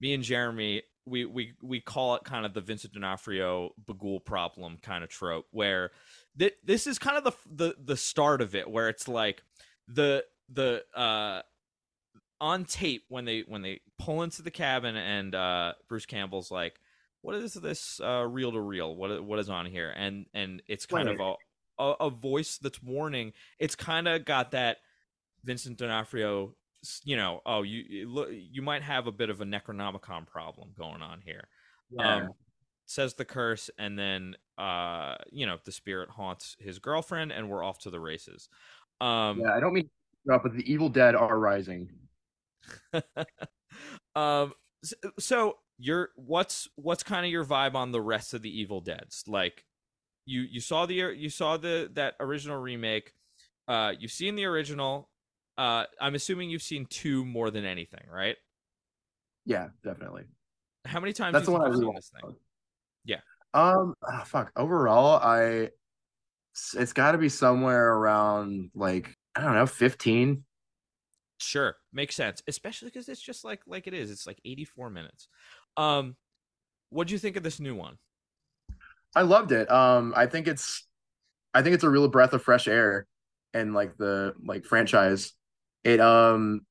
Speaker 2: me and Jeremy, we we we call it kind of the Vincent D'Onofrio Bughuul problem kind of trope, where th- this is kind of the the the start of it, where it's like the the uh on tape when they when they pull into the cabin and uh Bruce Campbell's like what is this uh reel to reel what what is on here? And and it's kind of a, a, a voice that's warning. It's kind of got that Vincent D'Onofrio you know oh you you might have a bit of a Necronomicon problem going on here. Yeah. um says the curse and then uh you know the spirit haunts his girlfriend and we're off to the races. Um
Speaker 1: yeah I don't mean but the evil dead are rising.
Speaker 2: Um so you're what's what's kind of your vibe on the rest of the evil deads? Like you you saw the you saw the that original remake uh you've seen the original uh i'm assuming you've seen two more than anything right?
Speaker 1: Yeah definitely.
Speaker 2: How many times
Speaker 1: that's the one i really this thing yeah um oh, fuck overall i it's got to be somewhere around like i don't know 15
Speaker 2: Sure, makes sense, especially because it's just like like it is. It's like 84 minutes. Um, what do you think of this new one?
Speaker 1: I loved it. Um, I think it's, I think it's a real breath of fresh air, and like the like franchise. It um,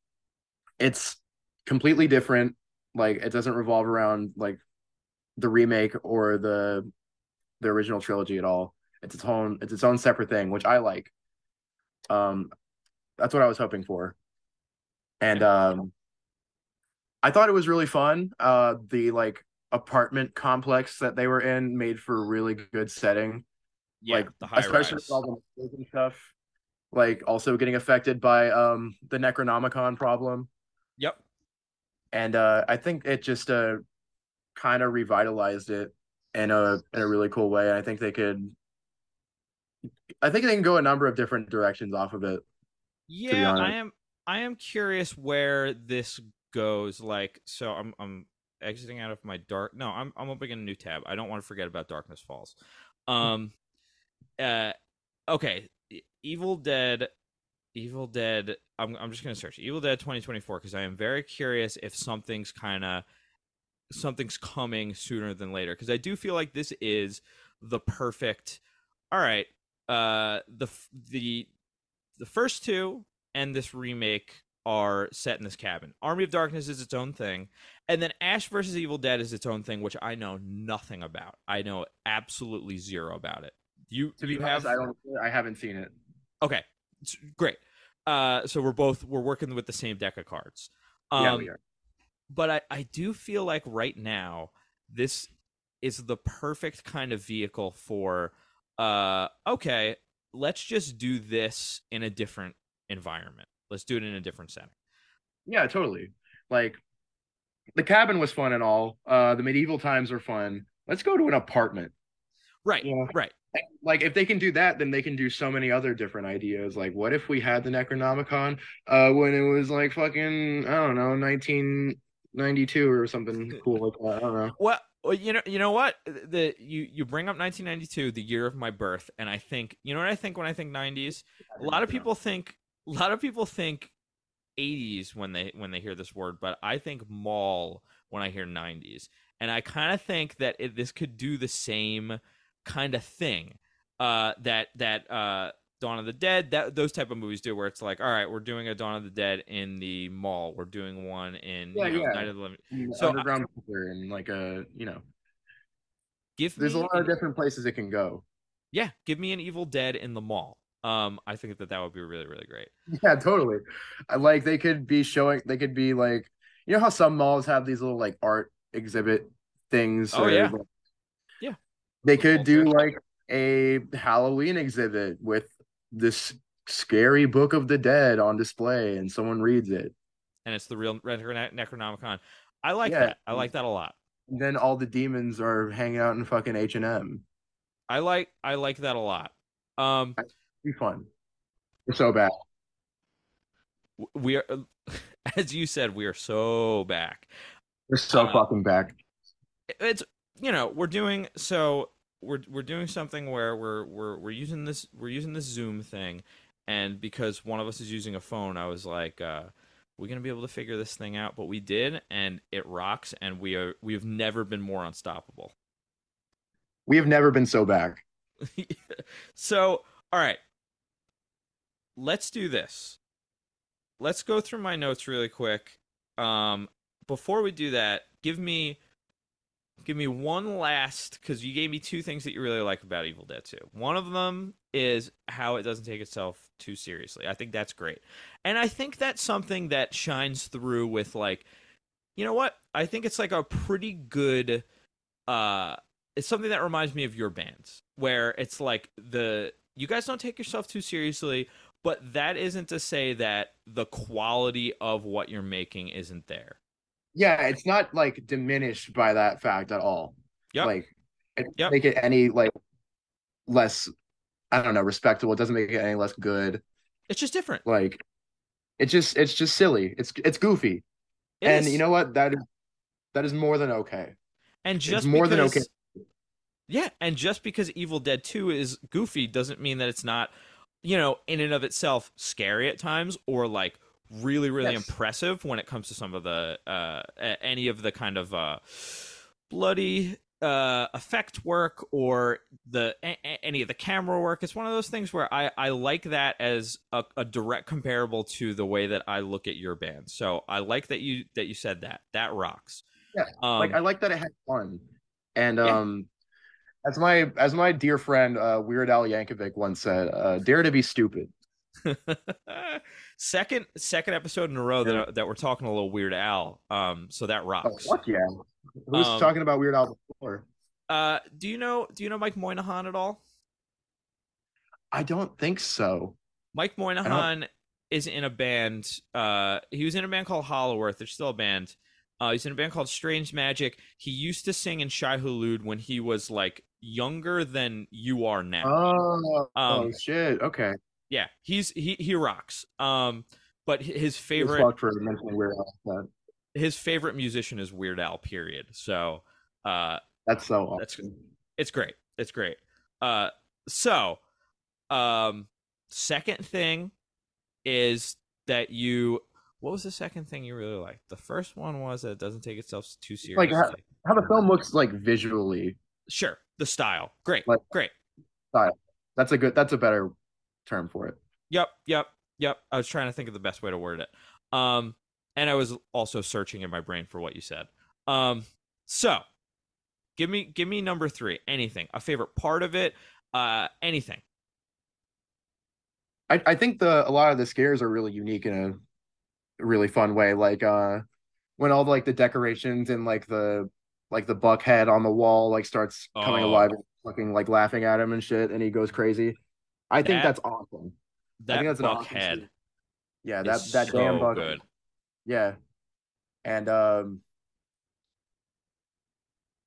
Speaker 1: it's completely different. Like it doesn't revolve around like the remake or the the original trilogy at all. It's its own it's its own separate thing, which I like. Um, that's what I was hoping for. And um i thought it was really fun. Uh the like apartment complex that they were in made for a really good setting. Yeah, like the especially rise. all the stuff. Like also getting affected by um the necronomicon problem.
Speaker 2: Yep.
Speaker 1: And uh i think it just uh kind of revitalized it in a in a really cool way i think they could i think they can go a number of different directions off of it
Speaker 2: yeah i am I am curious where this goes. Like, so I'm I'm exiting out of my dark. No, I'm I'm opening a new tab. I don't want to forget about Darkness Falls. Um, uh, okay, Evil Dead, Evil Dead. I'm I'm just gonna search Evil Dead 2024 because I am very curious if something's kind of something's coming sooner than later because I do feel like this is the perfect. All right, uh, the the the first two and this remake are set in this cabin. Army of Darkness is its own thing, and then Ash versus Evil Dead is its own thing, which I know nothing about. I know absolutely zero about it. You
Speaker 1: to be
Speaker 2: you
Speaker 1: honest, have... I don't. I haven't seen it.
Speaker 2: Okay, great. Uh, so we're both we're working with the same deck of cards.
Speaker 1: Um, yeah, we are.
Speaker 2: But I I do feel like right now this is the perfect kind of vehicle for. Uh, okay, let's just do this in a different environment. Let's do it in a different setting.
Speaker 1: Yeah, totally. Like the cabin was fun and all. Uh the medieval times are fun. Let's go to an apartment.
Speaker 2: Right. Yeah. Right.
Speaker 1: Like if they can do that, then they can do so many other different ideas. Like what if we had the Necronomicon uh when it was like fucking I don't know, 1992 or something cool like that. I don't know.
Speaker 2: Well, well, you know, you know what? The you you bring up 1992, the year of my birth, and I think you know what I think when I think 90s. A lot of people think a lot of people think 80s when they when they hear this word, but I think mall when I hear 90s. and I kind of think that it, this could do the same kind of thing uh, that that uh, Dawn of the Dead, that those type of movies do, where it's like, all right, we're doing a Dawn of the Dead in the mall, we're doing one in
Speaker 1: Yeah,
Speaker 2: you know,
Speaker 1: yeah.
Speaker 2: Night of the Living.
Speaker 1: And
Speaker 2: So,
Speaker 1: underground bunker and like a you know,
Speaker 2: Give
Speaker 1: there's a lot of different places it can go.
Speaker 2: yeah, give me an Evil Dead in the mall. Um, I think that that would be really really great.
Speaker 1: Yeah, totally. I like they could be showing. They could be like, you know how some malls have these little like art exhibit things.
Speaker 2: Oh, yeah.
Speaker 1: like-
Speaker 2: Yeah.
Speaker 1: They could do like a Halloween exhibit with this scary Book of the Dead on display, and someone reads it.
Speaker 2: And it's the real Necronomicon. I like
Speaker 1: Yeah.
Speaker 2: that. I like that a lot.
Speaker 1: And then all the demons are hanging out in fucking H and M.
Speaker 2: I like I like that a lot. Um,
Speaker 1: Be fun. It's so bad.
Speaker 2: we are, as you said, we are so back.
Speaker 1: We're so
Speaker 2: Uh,
Speaker 1: fucking back.
Speaker 2: it's you know we're doing so we're we're doing something where we're we're we're using this we're using this Zoom thing, and because one of us is using a phone, I was like, uh, we're gonna be able to figure this thing out, but we did, and it rocks, and we are we've never been more unstoppable.
Speaker 1: We have never been so back.
Speaker 2: so all right, let's do this. Let's go through my notes really quick. Um, before we do that, give me give me one last because you gave me two things that you really like about Evil Dead 2. One of them is how it doesn't take itself too seriously. I think that's great. And I think that's something that shines through with like you know what? I think it's like a pretty good uh it's something that reminds me of your bands where it's like the you guys don't take yourself too seriously, but that isn't to say that the quality of what you're making isn't there.
Speaker 1: Yeah, it's not like diminished by that fact at all.
Speaker 2: Yeah,
Speaker 1: Like it
Speaker 2: Yep.
Speaker 1: make it any like less I don't know, respectable. It doesn't make it any less good.
Speaker 2: It's just different.
Speaker 1: Like it just it's just silly. It's it's goofy.
Speaker 2: It
Speaker 1: and
Speaker 2: is.
Speaker 1: you know what? That is that is more than okay.
Speaker 2: and just
Speaker 1: more than okay.
Speaker 2: Yeah, and just because Evil Dead 2 is goofy doesn't mean that it's not, you know, in and of itself scary at times or like really really
Speaker 1: Yes.
Speaker 2: impressive when it comes to some of the uh any of the kind of uh bloody uh effect work or the a- any of the camera work it's one of those things where i i like that as a, a direct comparable to the way that i look at your band so i like that you that you said that that rocks
Speaker 1: Yeah,
Speaker 2: um,
Speaker 1: like I like that it had fun. And
Speaker 2: Yeah.
Speaker 1: um as my as my dear friend uh Weird Al Yankovic once said, uh dare to be stupid.
Speaker 2: second second episode in a row that that we're talking a little Weird Al. Um, so that
Speaker 1: Oh,
Speaker 2: rocks.
Speaker 1: fuck yeah. Who's
Speaker 2: Um,
Speaker 1: talking about Weird Al before?
Speaker 2: Uh, do you know do you know Mike Moynihan at all?
Speaker 1: I don't think so.
Speaker 2: Mike Moynihan is in a band. Uh, he was in a band called Hollow Earth. There's still a band. Uh, he's in a band called Strange Magic. He used to sing in Shai Hulud when he was like younger than you are now.
Speaker 1: Oh,
Speaker 2: Um,
Speaker 1: oh shit. Okay.
Speaker 2: Yeah, he's he he rocks. Um, but his
Speaker 1: Favorite for mentioning Weird Al. That-
Speaker 2: his favorite musician is Weird Al. Period. So, uh,
Speaker 1: That's so awesome.
Speaker 2: That's it's great. It's great. Uh, so, um, second thing is that you. What was the second thing you really liked? The first one was that it doesn't take itself too seriously.
Speaker 1: Like, how- how the film looks like visually.
Speaker 2: sure, the style, great,
Speaker 1: Like-
Speaker 2: great. style.
Speaker 1: That's a good that's a better term for it.
Speaker 2: Yep, yep, yep. I was trying to think of the best way to word it. Um, and I was also searching in my brain for what you said. Um, so give me give me number three. Anything, a favorite part of it, uh, anything.
Speaker 1: I, I think the a lot of the scares are really unique in a really fun way. Like uh when all the, like the decorations and like the like the buck head on the wall like starts coming
Speaker 2: Oh.
Speaker 1: alive and fucking like laughing at him and shit and he goes crazy. I think
Speaker 2: That-
Speaker 1: that's awesome. I
Speaker 2: That
Speaker 1: think that's an awesome scene. Yeah, that that
Speaker 2: so
Speaker 1: damn buck.
Speaker 2: good.
Speaker 1: Yeah. And um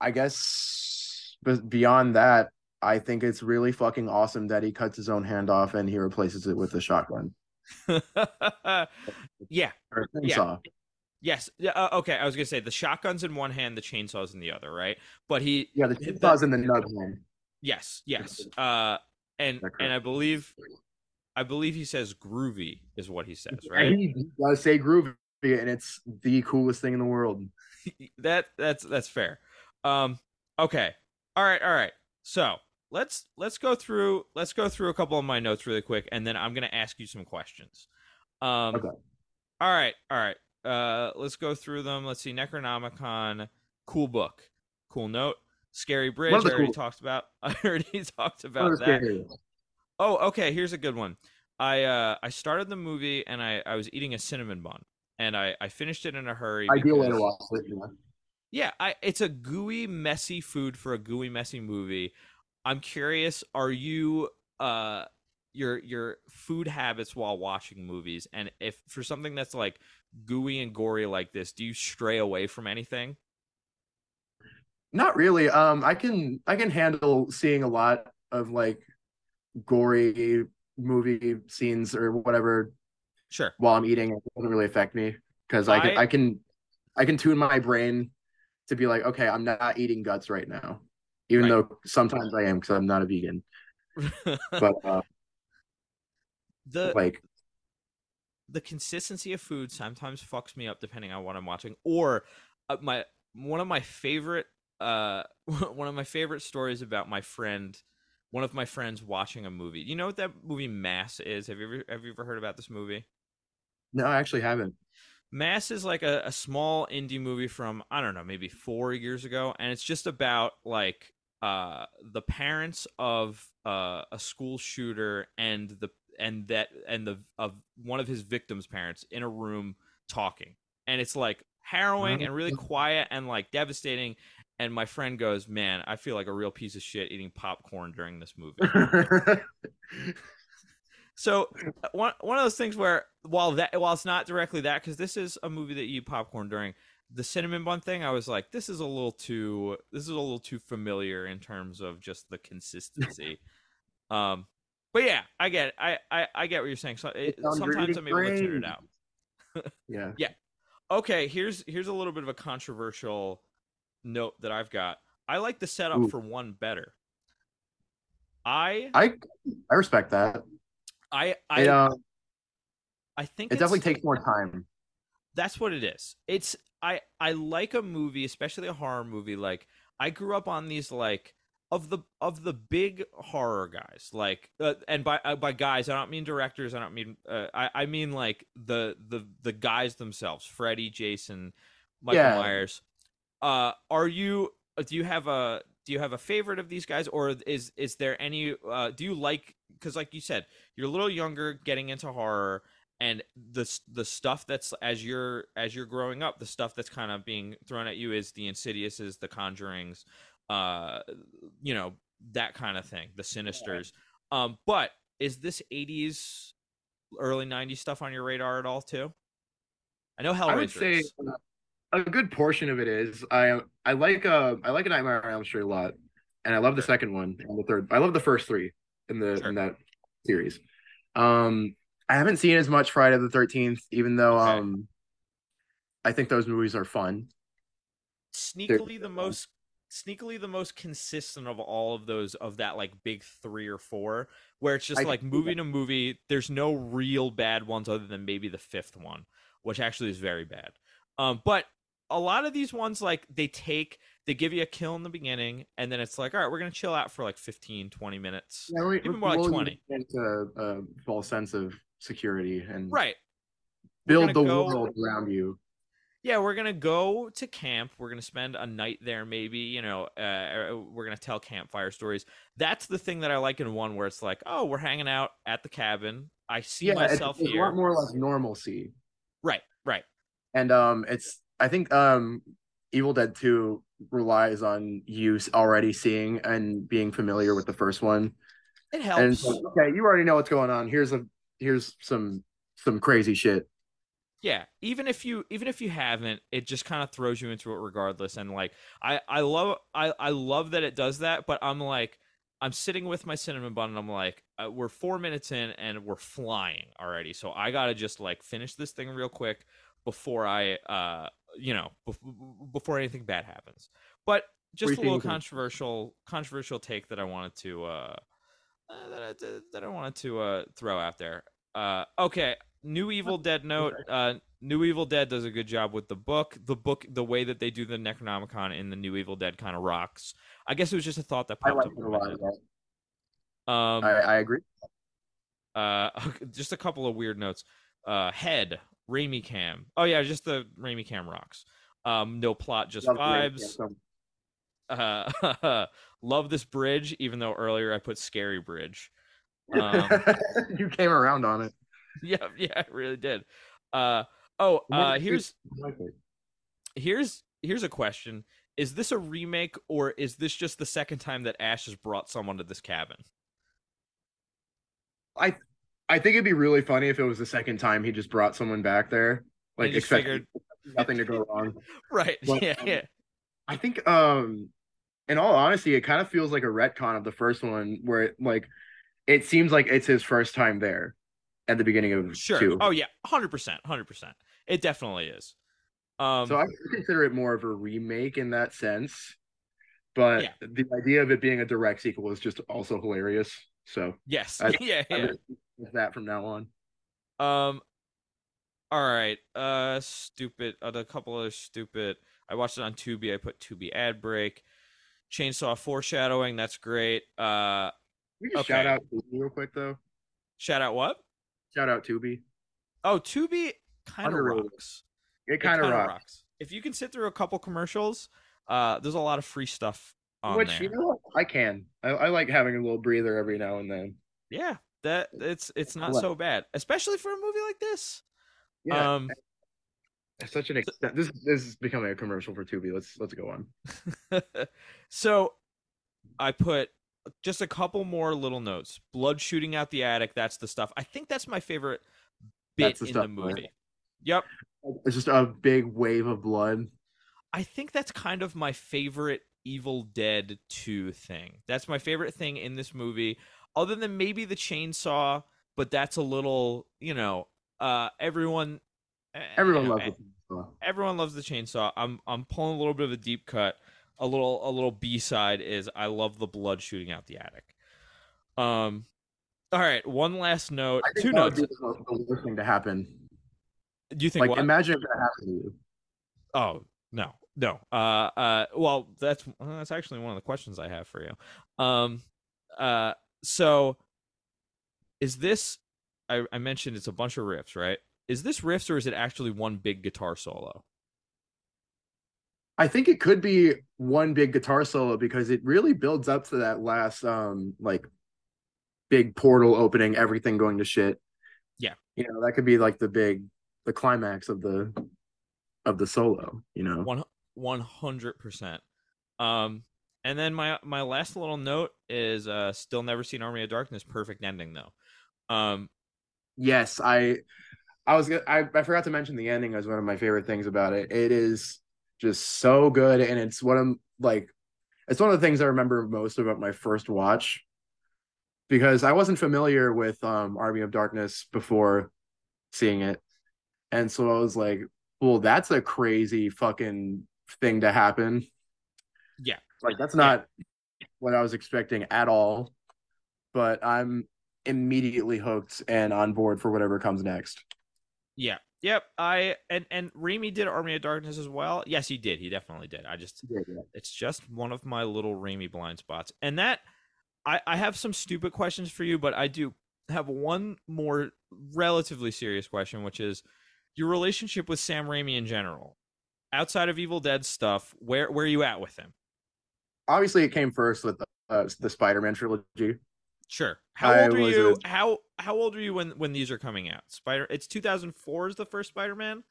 Speaker 1: I guess but beyond that, I think it's really fucking awesome that he cuts his own hand off and he replaces it with a shotgun
Speaker 2: yeah.
Speaker 1: or
Speaker 2: Yeah. Yes. Yeah. Uh, okay. I was gonna say the shotgun's in one hand, the chainsaw's in the other, right? But he.
Speaker 1: Yeah, the
Speaker 2: The-
Speaker 1: chainsaw's in the nub hand.
Speaker 2: Yes. Yes. Uh, and and I believe, I believe he says groovy is what he says, right?
Speaker 1: he he does say groovy, and it's the coolest thing in the world.
Speaker 2: that that's that's fair. Um. Okay. All right. All right. So let's let's go through let's go through a couple of my notes really quick, and then I'm gonna ask you some questions. Um.
Speaker 1: Okay.
Speaker 2: All right. All right. Uh. Let's go through them. Let's see. Necronomicon. Cool book. Cool note. Scary Bridge. I already
Speaker 1: cool-
Speaker 2: talked about. I already talked about that.
Speaker 1: scary?
Speaker 2: Oh, okay. Here's a good one. I uh I started the movie and I I was eating a cinnamon bun and I I finished it in a hurry.
Speaker 1: Ideal way to watch it. Yeah.
Speaker 2: Yeah, I it's a gooey, messy food for a gooey, messy movie. I'm curious, are you uh your your food habits while watching movies and if for something that's like gooey and gory like this, do you stray away from anything?
Speaker 1: Not really. Um, I can I can handle seeing a lot of like gory movie scenes or whatever
Speaker 2: Sure.
Speaker 1: while I'm eating. It doesn't really affect me because I can
Speaker 2: I-
Speaker 1: I can I can tune my brain to be like, okay, I'm not eating guts right now, even
Speaker 2: Right.
Speaker 1: though sometimes I am because I'm not a vegan. But uh,
Speaker 2: the
Speaker 1: like,
Speaker 2: the consistency of food sometimes fucks me up depending on what I'm watching. Or uh, my one of my favorite uh one of my favorite stories about my friend one of my friends watching a movie. You know what that movie Mass is? Have you ever have you ever heard about this movie?
Speaker 1: no, I actually haven't.
Speaker 2: Mass is like a, a small indie movie from I don't know, maybe four years ago, and it's just about like uh the parents of uh, a school shooter and the and that and the of one of his victims' parents in a room talking, and it's like harrowing and really quiet and like devastating. And my friend goes, "Man, I feel like a real piece of shit eating popcorn during this movie." So uh, one one of those things where while that while it's not directly that because this is a movie that you eat popcorn during the cinnamon bun thing, I was like, this is a little too this is a little too familiar in terms of just the consistency. um, but yeah, I get it. I I, I get what you're saying. So it, sometimes I'm able to tune it out.
Speaker 1: yeah. yeah.
Speaker 2: Okay, here's here's a little bit of a controversial note that I've got. I like the setup
Speaker 1: Ooh.
Speaker 2: for one better. I
Speaker 1: I I respect that.
Speaker 2: I I
Speaker 1: It, uh,
Speaker 2: I think
Speaker 1: it definitely takes more time.
Speaker 2: that's what it is it's i i like a movie especially a horror movie like i grew up on these like of the of the big horror guys like uh, and by uh, by guys i don't mean directors i don't mean uh, i i mean like the the the guys themselves freddy jason michael
Speaker 1: Yeah.
Speaker 2: myers uh are you uh, do you have a do you have a favorite of these guys or is is there any uh do you like because like you said you're a little younger getting into horror and the the stuff that's as you're as you're growing up the stuff that's kind of being thrown at you is the insidiouses the conjurings uh you know that kind of thing the sinisters. Um but is this 80s early 90s stuff on your radar at all too? I know hellraiser
Speaker 1: I would say
Speaker 2: is.
Speaker 1: uh, a good portion of it is I I like uh I like a Nightmare on Elm Street a lot, and I love the second one and the third. I love the first three in the
Speaker 2: Sure.
Speaker 1: in that series. Um, I haven't seen as much Friday the Thirteenth, even though
Speaker 2: Okay.
Speaker 1: um, I think those movies are fun.
Speaker 2: sneakily the most sneakily the most consistent of all of those of that like big three or four where it's just
Speaker 1: I
Speaker 2: like movie to movie there's no real bad ones other than maybe the fifth one which actually is very bad um but a lot of these ones like they take they give you a kill in the beginning and then it's like all right we're gonna chill out for like 15 20 minutes.
Speaker 1: Yeah,
Speaker 2: Even more like
Speaker 1: we'll
Speaker 2: 20.
Speaker 1: Into a false sense of security and
Speaker 2: right.
Speaker 1: Build the
Speaker 2: go-
Speaker 1: world around you.
Speaker 2: yeah we're gonna go to camp. We're gonna spend a night there maybe you know uh, we're gonna tell campfire stories. That's the thing that i like in one where it's like oh we're hanging out at the cabin. I see
Speaker 1: yeah,
Speaker 2: myself
Speaker 1: it's a
Speaker 2: here.
Speaker 1: lot more like normalcy.
Speaker 2: right right.
Speaker 1: And um it's i think um evil dead 2 relies on you already seeing and being familiar with the first one.
Speaker 2: It
Speaker 1: and
Speaker 2: helps.
Speaker 1: it's like, okay you already know what's going on. Here's a here's some some crazy shit.
Speaker 2: Yeah even if you even if you haven't it just kind of throws you into it regardless. And like i i love i i love that it does that but i'm like i'm sitting with my cinnamon bun and i'm like uh, we're four minutes in and we're flying already. So i gotta just like finish this thing real quick before i uh you know bef- before anything bad happens but just a
Speaker 1: What are you
Speaker 2: little controversial controversial take that i wanted to uh uh, that, I, that I wanted to uh, throw out there. Uh, okay, new Evil Dead note. Uh, New Evil Dead does a good job with the book. The book, the way that they do the Necronomicon in the New Evil Dead kind of rocks. I guess it was just a thought that
Speaker 1: I
Speaker 2: popped
Speaker 1: like
Speaker 2: up.
Speaker 1: it a lot. of that.
Speaker 2: Um,
Speaker 1: I, I agree.
Speaker 2: uh, just a couple of weird notes. Uh, head, Raimi Cam. Oh yeah, just the Raimi Cam rocks. Um, no plot, just
Speaker 1: Love
Speaker 2: vibes. Uh, love this bridge, even though earlier I put scary bridge. Um,
Speaker 1: you came around on it.
Speaker 2: yeah, yeah, I really did. Uh, oh, uh, here's
Speaker 1: I like it.
Speaker 2: here's here's a question: Is this a remake, or is this just the second time that Ash has brought someone to this cabin?
Speaker 1: I I think it'd be really funny if it was the second time he just brought someone back there, like expecting
Speaker 2: figured-
Speaker 1: nothing to go wrong.
Speaker 2: Right?
Speaker 1: Well,
Speaker 2: yeah,
Speaker 1: um,
Speaker 2: yeah.
Speaker 1: I think, um, in all honesty, it kind of feels like a retcon of the first one, where it, like it seems like it's his first time there at the beginning of
Speaker 2: Sure.
Speaker 1: two.
Speaker 2: Oh yeah, hundred percent, hundred percent. It definitely is. Um,
Speaker 1: so I consider it more of a remake in that sense. But
Speaker 2: Yeah.
Speaker 1: the idea of it being a direct sequel is just also hilarious. So
Speaker 2: yes,
Speaker 1: I-
Speaker 2: yeah,
Speaker 1: I'm
Speaker 2: yeah.
Speaker 1: stick with that from now on.
Speaker 2: Um. All right. Uh, stupid. Uh, a couple of stupid. I watched it on Tubi. I put Tubi ad break. Chainsaw foreshadowing. That's great. Uh, Okay.
Speaker 1: shout out Tubi real quick though.
Speaker 2: shout out what?
Speaker 1: Shout out Tubi.
Speaker 2: Oh, Tubi kind of rocks.
Speaker 1: It kind of
Speaker 2: kinda
Speaker 1: rocks.
Speaker 2: If you can sit through a couple commercials, uh, there's a lot of free stuff on
Speaker 1: Which
Speaker 2: there.
Speaker 1: you know? I can. I, I like having a little breather every now and then.
Speaker 2: Yeah, that it's it's not so bad, especially for a movie like this.
Speaker 1: Yeah,
Speaker 2: Um,
Speaker 1: it's such an extent. This this is becoming a commercial for Tubi. Let's let's go on.
Speaker 2: so I put just a couple more little notes. Blood shooting out the attic. That's the stuff. I think that's my favorite bit
Speaker 1: the
Speaker 2: in
Speaker 1: stuff,
Speaker 2: the
Speaker 1: right?
Speaker 2: movie. Yep.
Speaker 1: It's just a big wave of blood.
Speaker 2: I think that's kind of my favorite Evil Dead 2 thing. That's my favorite thing in this movie, other than maybe the chainsaw, but that's a little, you know, uh, everyone. eh,
Speaker 1: Everyone loves it.
Speaker 2: everyone loves the chainsaw. I'm I'm pulling a little bit of a deep cut. A little a little B side is I love the blood shooting out the attic. Um, all right, one last note. Two
Speaker 1: that would
Speaker 2: notes.
Speaker 1: be the most the worst thing to happen.
Speaker 2: Do you think
Speaker 1: Like,
Speaker 2: what?
Speaker 1: imagine if that happened to you.
Speaker 2: Oh no, no. Uh, uh. Well, that's that's actually one of the questions I have for you. Um, uh. So, is this? I I mentioned it's a bunch of riffs, right? Is this riffs or is it actually one big guitar solo?
Speaker 1: I think it could be one big guitar solo because it really builds up to that last um like big portal opening, everything going to shit.
Speaker 2: Yeah.
Speaker 1: You know, that could be like the big the climax of the of the solo, you know.
Speaker 2: One one hundred percent. Um, and then my my last little note is uh, still never seen Army of Darkness. Perfect ending though. Um,
Speaker 1: Yes, I I was I I forgot to mention the ending as one of my favorite things about it. It is just so good and it's one of like it's one of the things I remember most about my first watch because I wasn't familiar with um Army of Darkness before seeing it. And so I was like, well, that's a crazy fucking thing to happen.
Speaker 2: Yeah.
Speaker 1: Like that's not what I was expecting at all. But I'm immediately hooked and on board for whatever comes next.
Speaker 2: yeah, yep. I and and Raimi did Army of Darkness as well. Yes, he did. He definitely did. I just it's just one of my little Raimi blind spots. And that I, I have some stupid questions for you, but I do have one more relatively serious question, which is your relationship with Sam Raimi in general. Outside of Evil Dead stuff, where where are you at with him?
Speaker 1: Obviously, it came first with uh, the Spider-Man trilogy.
Speaker 2: Sure. How
Speaker 1: I
Speaker 2: old are you?
Speaker 1: a-
Speaker 2: How how old are you when when these are coming out? Spider It's 2004 is the first Spider-Man?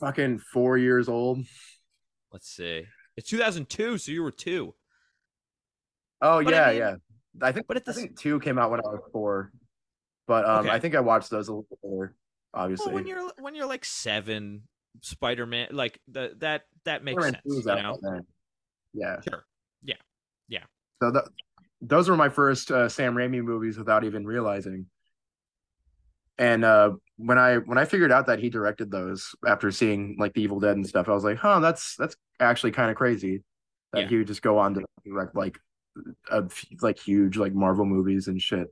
Speaker 1: Fucking four years old.
Speaker 2: Let's see. It's 2002, so you were 2.
Speaker 1: Oh
Speaker 2: But I
Speaker 1: yeah,
Speaker 2: mean-
Speaker 1: yeah. I think
Speaker 2: but at the s-
Speaker 1: think two came out when I was four, but um,
Speaker 2: Okay.
Speaker 1: I think I watched those a little bit later. Obviously,
Speaker 2: Well, when you're when you're like 7, Spider-Man like the, that that makes
Speaker 1: Spider-Man
Speaker 2: sense,
Speaker 1: 2 was
Speaker 2: you know?
Speaker 1: Yeah.
Speaker 2: Sure. Yeah. Yeah.
Speaker 1: So th- those were my first uh, Sam Raimi movies without even realizing. And uh, when I when I figured out that he directed those after seeing like the Evil Dead and stuff, I was like, huh, that's that's actually kind of crazy that
Speaker 2: Yeah.
Speaker 1: he would just go on to direct like a like huge like Marvel movies and shit.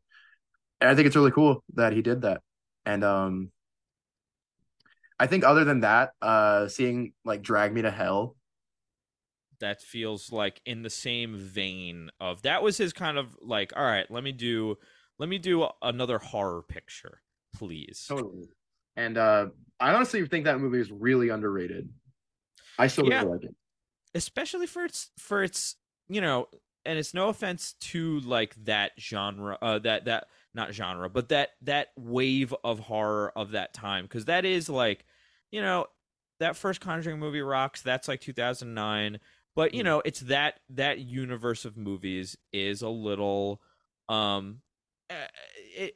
Speaker 1: And I think it's really cool that he did that. And um, I think other than that, uh, seeing like Drag Me to Hell.
Speaker 2: That feels like in the same vein of that was his kind of like, all right, let me do, let me do another horror picture, please.
Speaker 1: Totally. And uh, I honestly think that movie is really underrated. I still
Speaker 2: Yeah.
Speaker 1: really like it.
Speaker 2: especially for its for its you know and it's no offense to like that genre uh that that not genre but that that wave of horror of that time because that is like you know that first conjuring movie rocks that's like 2009 but you
Speaker 1: Mm.
Speaker 2: know it's that that universe of movies is a little um uh, it,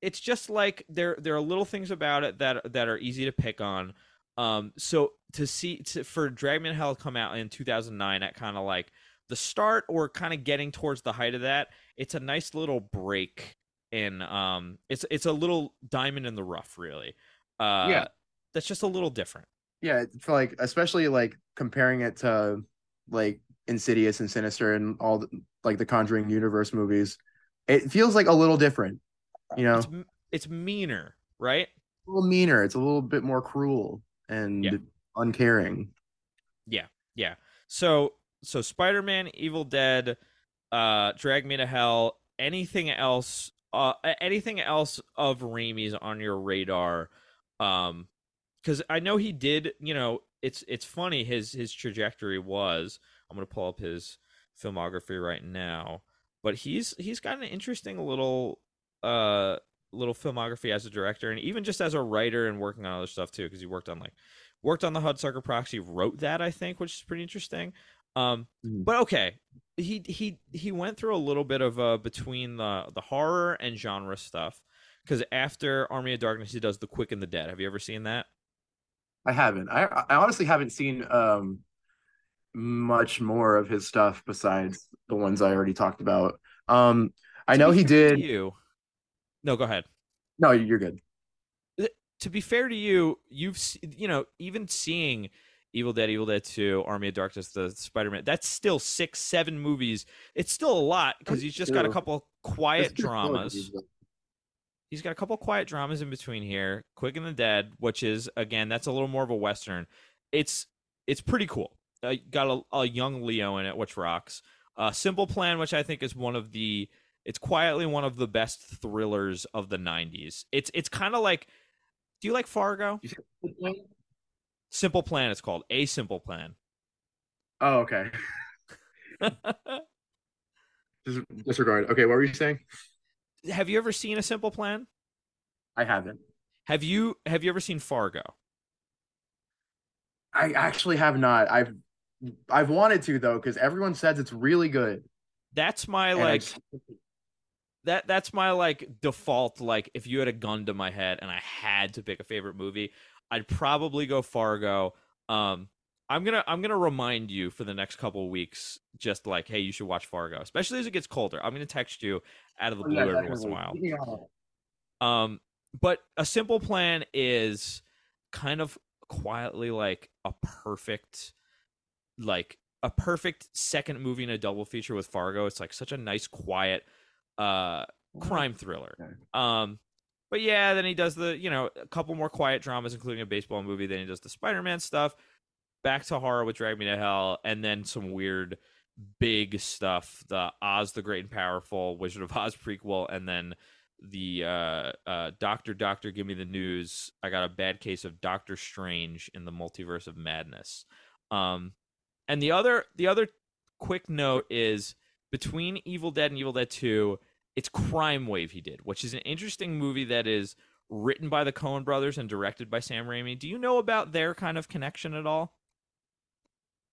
Speaker 2: it's just like there there are little things about it that that are easy to pick on um, so to see to, for Drag Me Hell come out in 2009 at kind of like the start or kind of getting towards the height of that, it's a nice little break in um, it's it's a little diamond in the rough, really. Uh,
Speaker 1: Yeah.
Speaker 2: that's just a little different.
Speaker 1: Yeah, it's like especially like comparing it to like Insidious and Sinister and all the, like the Conjuring universe movies, it feels like a little different. You know,
Speaker 2: It's it's meaner, right?
Speaker 1: a little meaner. It's a little bit more cruel and
Speaker 2: Yeah.
Speaker 1: uncaring.
Speaker 2: Yeah. Yeah. So so Spider Man, Evil Dead, uh, Drag Me to Hell. Anything else? Uh, anything else of Raimi's on your radar? Um, because I know he did. You know, it's it's funny. His his trajectory was. I'm gonna pull up his filmography right now, but he's he's got an interesting little uh little filmography as a director and even just as a writer and working on other stuff too because he worked on like worked on the Hudsucker Proxy, wrote that I think, which is pretty interesting. Um,
Speaker 1: Mhm.
Speaker 2: but okay, he he he went through a little bit of uh between the the horror and genre stuff because after Army of Darkness, he does The Quick and the Dead. Have you ever seen that?
Speaker 1: I haven't. I I honestly haven't seen um much more of his stuff besides the ones I already talked about. Um, I
Speaker 2: To
Speaker 1: know he did.
Speaker 2: You. No, go ahead.
Speaker 1: No, you're good.
Speaker 2: to be fair to you, you've you know even seeing Evil Dead, Evil Dead Two, Army of Darkness, the Spider Man. That's still six, seven movies. It's still a lot because he's just got a couple quiet dramas. He's got a couple quiet dramas in between here. Quick and the Dead, which is again that's a little more of a western. It's it's pretty cool. Uh, got a, a young Leo in it, which rocks. Uh, Simple Plan, which I think is one of the it's quietly one of the best thrillers of the '90s. It's it's kind of like. Do you like Fargo? Simple Plan. It's called a Simple Plan.
Speaker 1: Oh, okay. Dis- Disregard. Okay, what were you saying?
Speaker 2: Have you ever seen a Simple Plan?
Speaker 1: I haven't.
Speaker 2: Have you Have you ever seen Fargo?
Speaker 1: I actually have not. I've I've wanted to though because everyone says it's really good.
Speaker 2: That's my
Speaker 1: And
Speaker 2: like that. That's my like default. Like if you had a gun to my head and I had to pick a favorite movie, I'd probably go Fargo. Um, I'm gonna I'm gonna remind you for the next couple of weeks, just like, hey, you should watch Fargo, especially as it gets colder. I'm gonna text you out of the
Speaker 1: Oh,
Speaker 2: blue
Speaker 1: yeah,
Speaker 2: every once in a while.
Speaker 1: Yeah.
Speaker 2: Um, but a simple plan is kind of quietly like a perfect, like a perfect second movie in a double feature with Fargo. It's like such a nice, quiet, uh, crime thriller. Um, but yeah, then he does the you know a couple more quiet dramas, including a baseball movie. Then he does the Spider-Man stuff. Back to horror with Drag Me to Hell, and then some weird big stuff. The Oz the Great and Powerful, Wizard of Oz prequel, and then the uh, uh, Doctor Doctor Give Me the News. I got a bad case of Doctor Strange in the Multiverse of Madness. Um, and the other the other quick note is between Evil Dead and Evil Dead Two, it's Crime Wave he did, which is an interesting movie that is written by the Coen brothers and directed by Sam Raimi. Do you know about their kind of connection at all?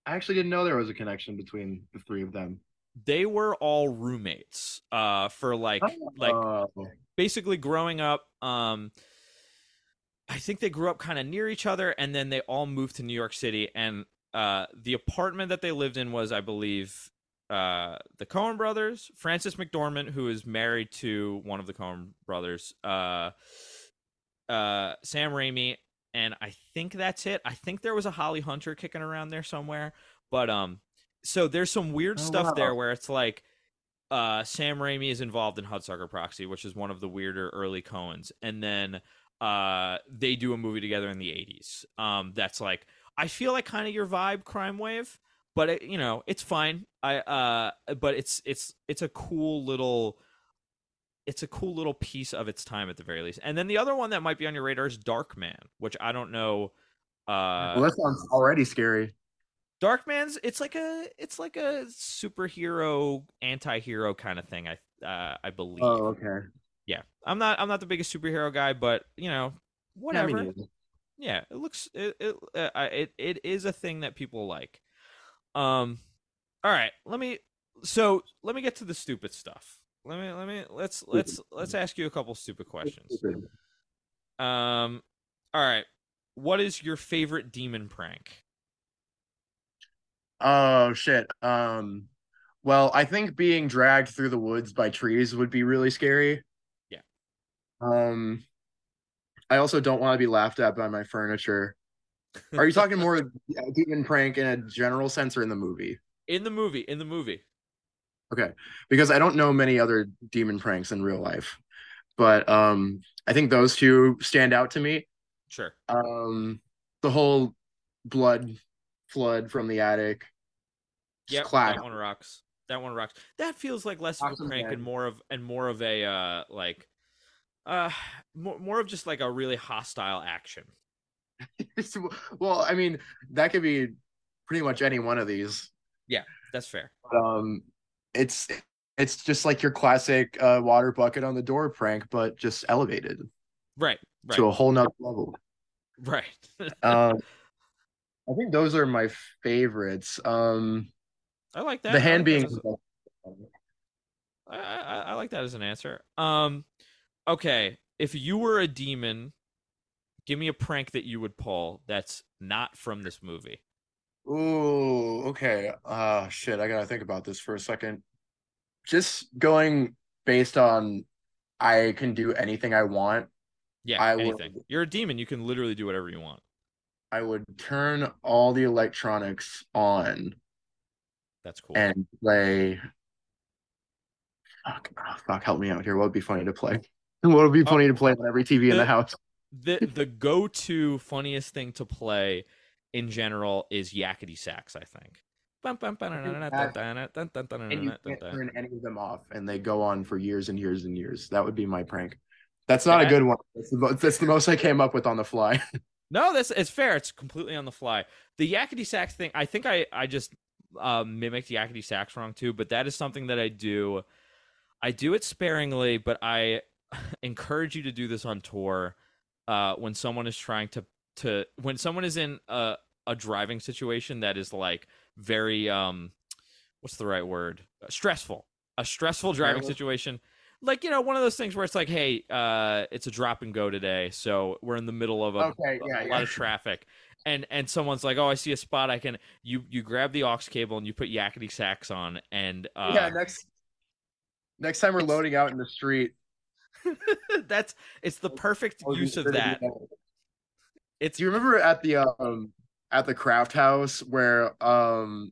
Speaker 1: I actually didn't know there was a connection between the three of them.
Speaker 2: They were all roommates uh for like like
Speaker 1: Oh,
Speaker 2: basically growing up um i think they grew up kind of near each other and then they all moved to new york city and uh the apartment that they lived in was i believe uh the coen brothers frances mcdormand who is married to one of the coen brothers uh uh sam raimi and i think that's it. I think there was a holly hunter kicking around there somewhere but um so there's some weird
Speaker 1: Oh,
Speaker 2: stuff
Speaker 1: wow.
Speaker 2: there where it's like uh, Sam Raimi is involved in Hudsucker Proxy, which is one of the weirder early Coens, and then uh they do a movie together in the 80s um that's like i feel like kind of your vibe crime wave but it, you know it's fine. I uh but it's it's it's a cool little it's a cool little piece of its time at the very least and then the other one that might be on your radar is darkman which i don't know uh
Speaker 1: well, that sounds already scary.
Speaker 2: darkman's it's like a it's like a superhero anti-hero kind of thing i uh i believe
Speaker 1: Oh, okay.
Speaker 2: yeah i'm not i'm not the biggest superhero guy but you know
Speaker 1: Yeah,
Speaker 2: whatever
Speaker 1: neither.
Speaker 2: yeah it looks it it, uh, it it is a thing that people like um all right let me so let me get to the stupid stuff let me let me let's let's let's ask you a couple stupid questions um all right what is your favorite demon prank
Speaker 1: Oh shit. Um well, I think being dragged through the woods by trees would be really scary.
Speaker 2: Yeah.
Speaker 1: Um I also don't want to be laughed at by my furniture. Are you talking more demon prank in a general sense or in the movie?
Speaker 2: in the movie in the movie
Speaker 1: Okay. Because I don't know many other demon pranks in real life. But um I think those two stand out to me.
Speaker 2: sure
Speaker 1: Um the whole blood flood from the attic.
Speaker 2: Yeah that one rocks that one rocks that feels like less of a prank
Speaker 1: band.
Speaker 2: and more of and more of a uh like uh more, more of just like a really hostile action
Speaker 1: well, I mean, that could be pretty much any one of these.
Speaker 2: Yeah, that's fair
Speaker 1: Um, it's it's just like your classic uh, water bucket on the door prank, but just elevated
Speaker 2: right right
Speaker 1: to a whole nother level.
Speaker 2: right
Speaker 1: Um, I think those are my favorites. Um,
Speaker 2: I like that.
Speaker 1: the hand
Speaker 2: like
Speaker 1: being
Speaker 2: I, I, I like that as an answer. Um, okay, if you were a demon, give me a prank that you would pull that's not from this movie.
Speaker 1: Ooh, okay. Uh shit, I gotta think about this for a second. Just going based on I can do anything I want.
Speaker 2: Yeah,
Speaker 1: I
Speaker 2: anything.
Speaker 1: would-
Speaker 2: You're a demon. You can literally do whatever you want.
Speaker 1: I would turn all the electronics on
Speaker 2: That's cool.
Speaker 1: and play. Fuck, oh, fuck, help me out here. What would be funny to play? What would be
Speaker 2: Oh,
Speaker 1: funny to play on every TV in
Speaker 2: the-
Speaker 1: the house?
Speaker 2: the the go to funniest thing to play in general is yakety sax. I think.
Speaker 1: And you can't turn any of them off, and they go on for years and years and years. That would be my prank. That's not a good one. That's the, mo- that's the most I came up with on the fly.
Speaker 2: No, that's it's fair. It's completely on the fly. The yakety sax thing, I think I I just uh, mimicked yakety sax wrong too, but that is something that I do. I do it sparingly, but I encourage you to do this on tour uh, when someone is trying to to when someone is in a a driving situation that is like very um what's the right word? Stressful. A stressful driving situation. Like you know one of those things where it's like hey uh it's a drop and go today so we're in the middle of a,
Speaker 1: Okay,
Speaker 2: a
Speaker 1: yeah,
Speaker 2: lot of traffic. And and someone's like oh i see a spot i can you you grab the aux cable and you put yakety sax on and uh
Speaker 1: yeah, next next time we're loading out in the street,
Speaker 2: that's it's the perfect use of that it's
Speaker 1: Do you remember at the um at the craft house where um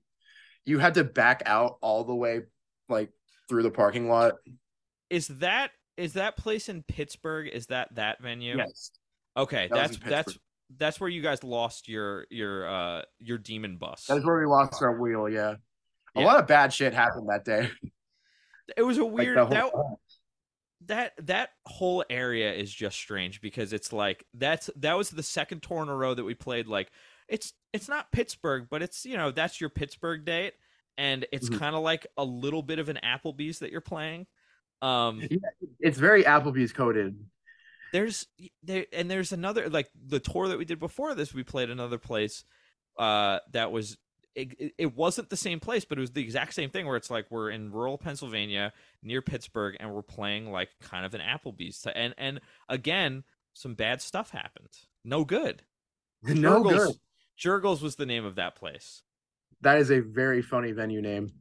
Speaker 1: you had to back out all the way like through the parking lot?
Speaker 2: is that is that place in pittsburgh is that that venue
Speaker 1: Yes.
Speaker 2: okay
Speaker 1: That
Speaker 2: that's that's that's where you guys lost your your uh your demon bus
Speaker 1: That's where we lost our wheel, yeah. A
Speaker 2: Yeah.
Speaker 1: lot of bad shit happened that day.
Speaker 2: it was a weird
Speaker 1: the
Speaker 2: that that that whole area is just strange because it's like that's that was the second tour in a row that we played like it's it's not Pittsburgh but it's you know that's your Pittsburgh date and it's
Speaker 1: Mhm.
Speaker 2: kind of like a little bit of an Applebee's that you're playing um
Speaker 1: it's very Applebee's coded.
Speaker 2: there's there and there's another like the tour that we did before this we played another place uh that was it, it- wasn't the same place but it was the exact same thing where it's like we're in rural pennsylvania near pittsburgh and we're playing like kind of an applebee's and and again some bad stuff happened no good
Speaker 1: No
Speaker 2: Jergel's-
Speaker 1: good.
Speaker 2: Jergel's was the name of that place
Speaker 1: That is a very funny venue name.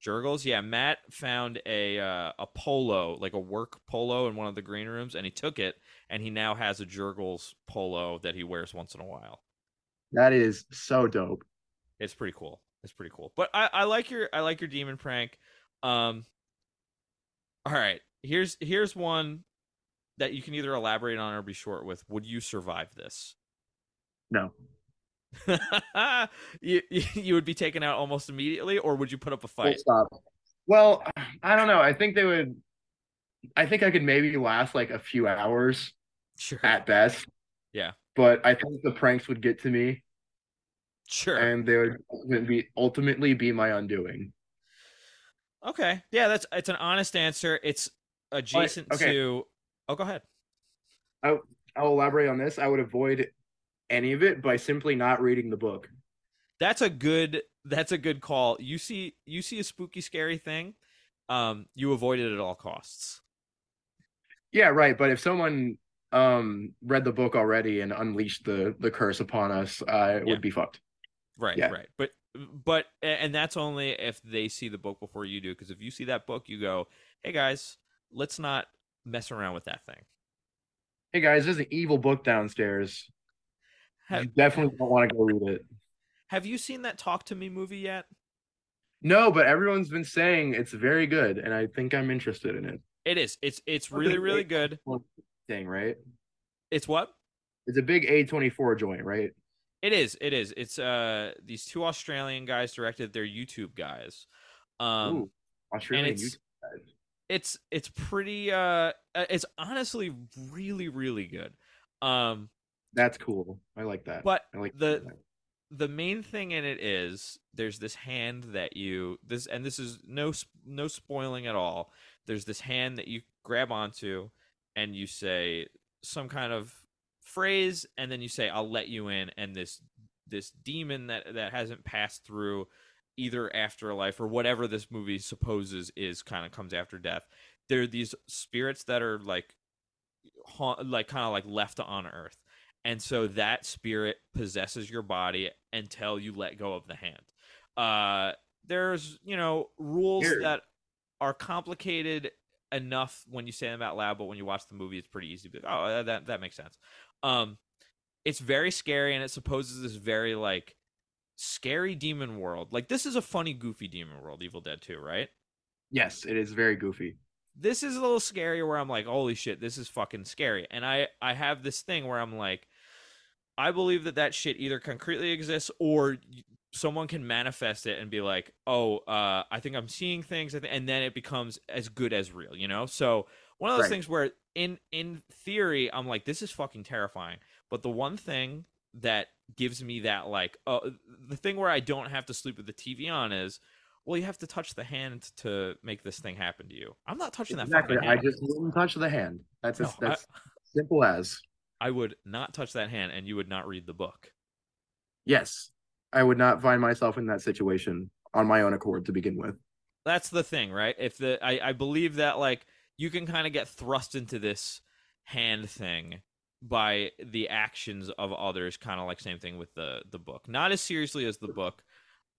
Speaker 2: Jergel's, yeah. Matt found a uh, a polo, like a work polo, in one of the green rooms, and he took it, and he now has a Jergel's polo that he wears once in a while.
Speaker 1: That is so dope.
Speaker 2: It's pretty cool. It's pretty cool. But I, I like your I like your demon prank. Um. All right, here's here's one that you can either elaborate on or be short with. Would you survive this?
Speaker 1: No.
Speaker 2: you you would be taken out almost immediately, or would you put up a fight?
Speaker 1: stop. Well, I don't know. I think they would. I think I could maybe last like a few hours
Speaker 2: Sure.
Speaker 1: at best.
Speaker 2: Yeah.
Speaker 1: But I think the pranks would get to me,
Speaker 2: Sure.
Speaker 1: and they would ultimately be ultimately be my undoing.
Speaker 2: Okay. Yeah, that's it's an honest answer. It's adjacent
Speaker 1: okay.
Speaker 2: to. Oh, go ahead.
Speaker 1: I'll elaborate on this. I would avoid any of it by simply not reading the book.
Speaker 2: That's a good. That's a good call. You see, you see a spooky, scary thing. Um, you avoid it at all costs.
Speaker 1: Yeah, right. But if someone um read the book already and unleashed the the curse upon us, uh, it
Speaker 2: Yeah.
Speaker 1: would be fucked.
Speaker 2: Right.
Speaker 1: Yeah.
Speaker 2: Right. But but and that's only if they see the book before you do. Because if you see that book, you go, "Hey guys, let's not mess around with that thing."
Speaker 1: Hey guys, there's an evil book downstairs.
Speaker 2: Have,
Speaker 1: you definitely don't want to go read it.
Speaker 2: have you seen that Talk to Me movie yet?
Speaker 1: No, but everyone's been saying it's very good, and I think I'm interested in it.
Speaker 2: It is. It's it's really really good.
Speaker 1: Thing, right?
Speaker 2: It's what?
Speaker 1: It's a big A24 joint, right?
Speaker 2: It is. It is. It's uh these two Australian guys directed. They're YouTube guys. Um,
Speaker 1: Ooh, Australian
Speaker 2: it's-
Speaker 1: YouTube guys.
Speaker 2: it's it's pretty. Uh, uh, it's honestly really really good. Um,
Speaker 1: That's cool. I like that.
Speaker 2: but
Speaker 1: I like
Speaker 2: the
Speaker 1: that.
Speaker 2: the main thing in it is there's this hand that you this and this is no no spoiling at all. There's this hand that you grab onto and you say some kind of phrase and then you say I'll let you in and this this demon that that hasn't passed through either afterlife or whatever this movie supposes is kind of comes after death. There are these spirits that are like like kind of like left on earth and so that spirit possesses your body until you let go of the hand. Uh, there's you know rules
Speaker 1: Weird.
Speaker 2: that are complicated enough when you say them out loud, but when you watch the movie, it's pretty easy. to be like, oh, that that makes sense. Um, it's very scary, and it supposes this very like scary demon world. Like this is a funny, goofy demon world, Evil Dead 2, right?
Speaker 1: Yes, it is very goofy.
Speaker 2: this is a little scary where I'm like, holy shit, this is fucking scary. And I I have this thing where I'm like, I believe that that shit either concretely exists or someone can manifest it and be like, oh, uh, I think I'm seeing things, and then it becomes as good as real, you know. So one of those
Speaker 1: Right.
Speaker 2: things where in in theory I'm like, this is fucking terrifying. But the one thing that gives me that like, uh, the thing where I don't have to sleep with the TV on is. Well, you have to touch the hand to make this thing happen to you. I'm not touching that
Speaker 1: Exactly. I just wouldn't touch the hand. That's
Speaker 2: No, I-
Speaker 1: that's simple as.
Speaker 2: I would not touch that hand, and you would not read the book.
Speaker 1: Yes, I would not find myself in that situation on my own accord to begin with.
Speaker 2: That's the thing, right? If the I, I believe that like you can kind of get thrust into this hand thing by the actions of others, kind of like same thing with the the book. Not as seriously as the book,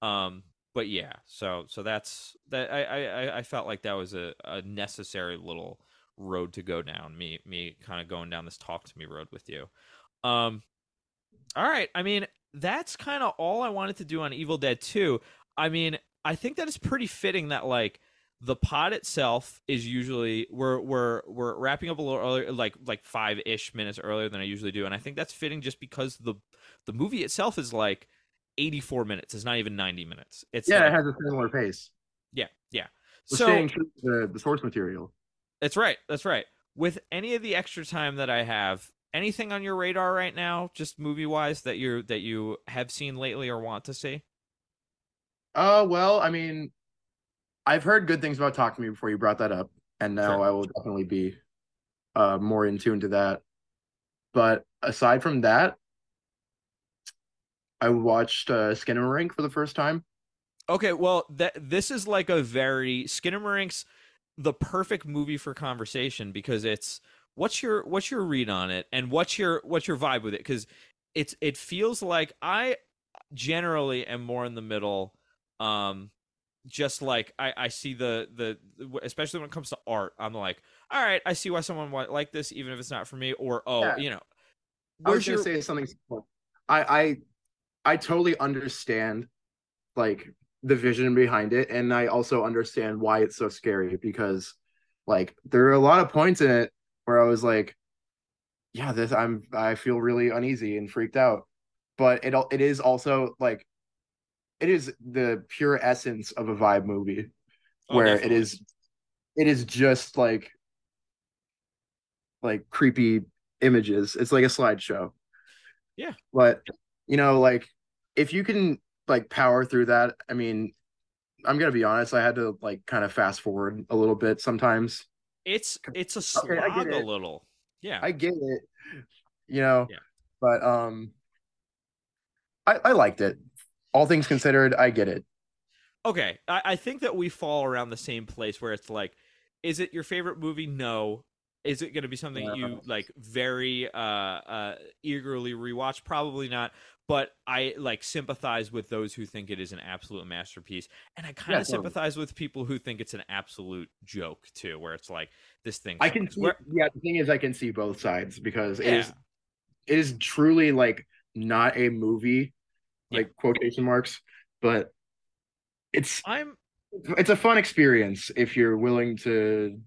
Speaker 2: um, but yeah. So so that's that. I I I felt like that was a, a necessary little road to go down. Me me kind of going down this talk to me road with you. Um, all right. I mean, that's kind of all I wanted to do on Evil Dead 2. I mean, I think that it's pretty fitting that like the pod itself is usually we're we're we're wrapping up a little earlier, like like five ish minutes earlier than I usually do, and I think that's fitting just because the the movie itself is like eighty four minutes. It's not even ninety minutes. It's
Speaker 1: Yeah,
Speaker 2: like,
Speaker 1: it has a similar pace.
Speaker 2: yeah yeah.
Speaker 1: We're
Speaker 2: so
Speaker 1: staying true to the, the source material.
Speaker 2: that's right. That's right. With any of the extra time that I have, anything on your radar right now, just movie wise that you that you have seen lately or want to see?
Speaker 1: Uh, well, I mean, I've heard good things about Talk to Me before you brought that up, and now
Speaker 2: Sure.
Speaker 1: I will definitely be uh more in tune to that. But aside from that, I watched uh, Skinamarink for the first time.
Speaker 2: Okay, well, that this is like a very Skinamarink the perfect movie for conversation because it's what's your what's your read on it and what's your what's your vibe with it because it's it feels like I generally am more in the middle um just like I I see the the especially when it comes to art I'm like all right I see why someone might like this even if it's not for me or oh
Speaker 1: Yeah.
Speaker 2: you know
Speaker 1: I was gonna
Speaker 2: your
Speaker 1: say something. similar. I I I totally understand like the vision behind it, and I also understand why it's so scary because like there are a lot of points in it where I was like, yeah, this I'm I feel really uneasy and freaked out. But it it is also like it is the pure essence of a vibe movie
Speaker 2: Oh,
Speaker 1: where
Speaker 2: definitely.
Speaker 1: it is it is just like like creepy images. It's like a slideshow.
Speaker 2: Yeah.
Speaker 1: But you know, like if you can like power through that, I mean, I'm gonna be honest, I had to like kind of fast forward a little bit sometimes.
Speaker 2: It's it's a
Speaker 1: Okay, I get
Speaker 2: slog a little. Yeah.
Speaker 1: I get it, you know,
Speaker 2: Yeah.
Speaker 1: but um I, I liked it. All things considered, I get it.
Speaker 2: okay. I, I think that we fall around the same place where it's like, is it your favorite movie? No. Is it going to be something
Speaker 1: Yeah.
Speaker 2: you like very uh, uh, eagerly rewatch? Probably not. But I like sympathize with those who think it is an absolute masterpiece, and I kind
Speaker 1: Yeah,
Speaker 2: of
Speaker 1: totally.
Speaker 2: sympathize with people who think it's an absolute joke too, where it's like this thing.
Speaker 1: I can see
Speaker 2: Where-
Speaker 1: yeah, the thing is I can see both sides because it
Speaker 2: yeah,
Speaker 1: is it is truly like not a movie,
Speaker 2: Yeah.
Speaker 1: like quotation marks, but it's
Speaker 2: I'm
Speaker 1: it's a fun experience if you're willing to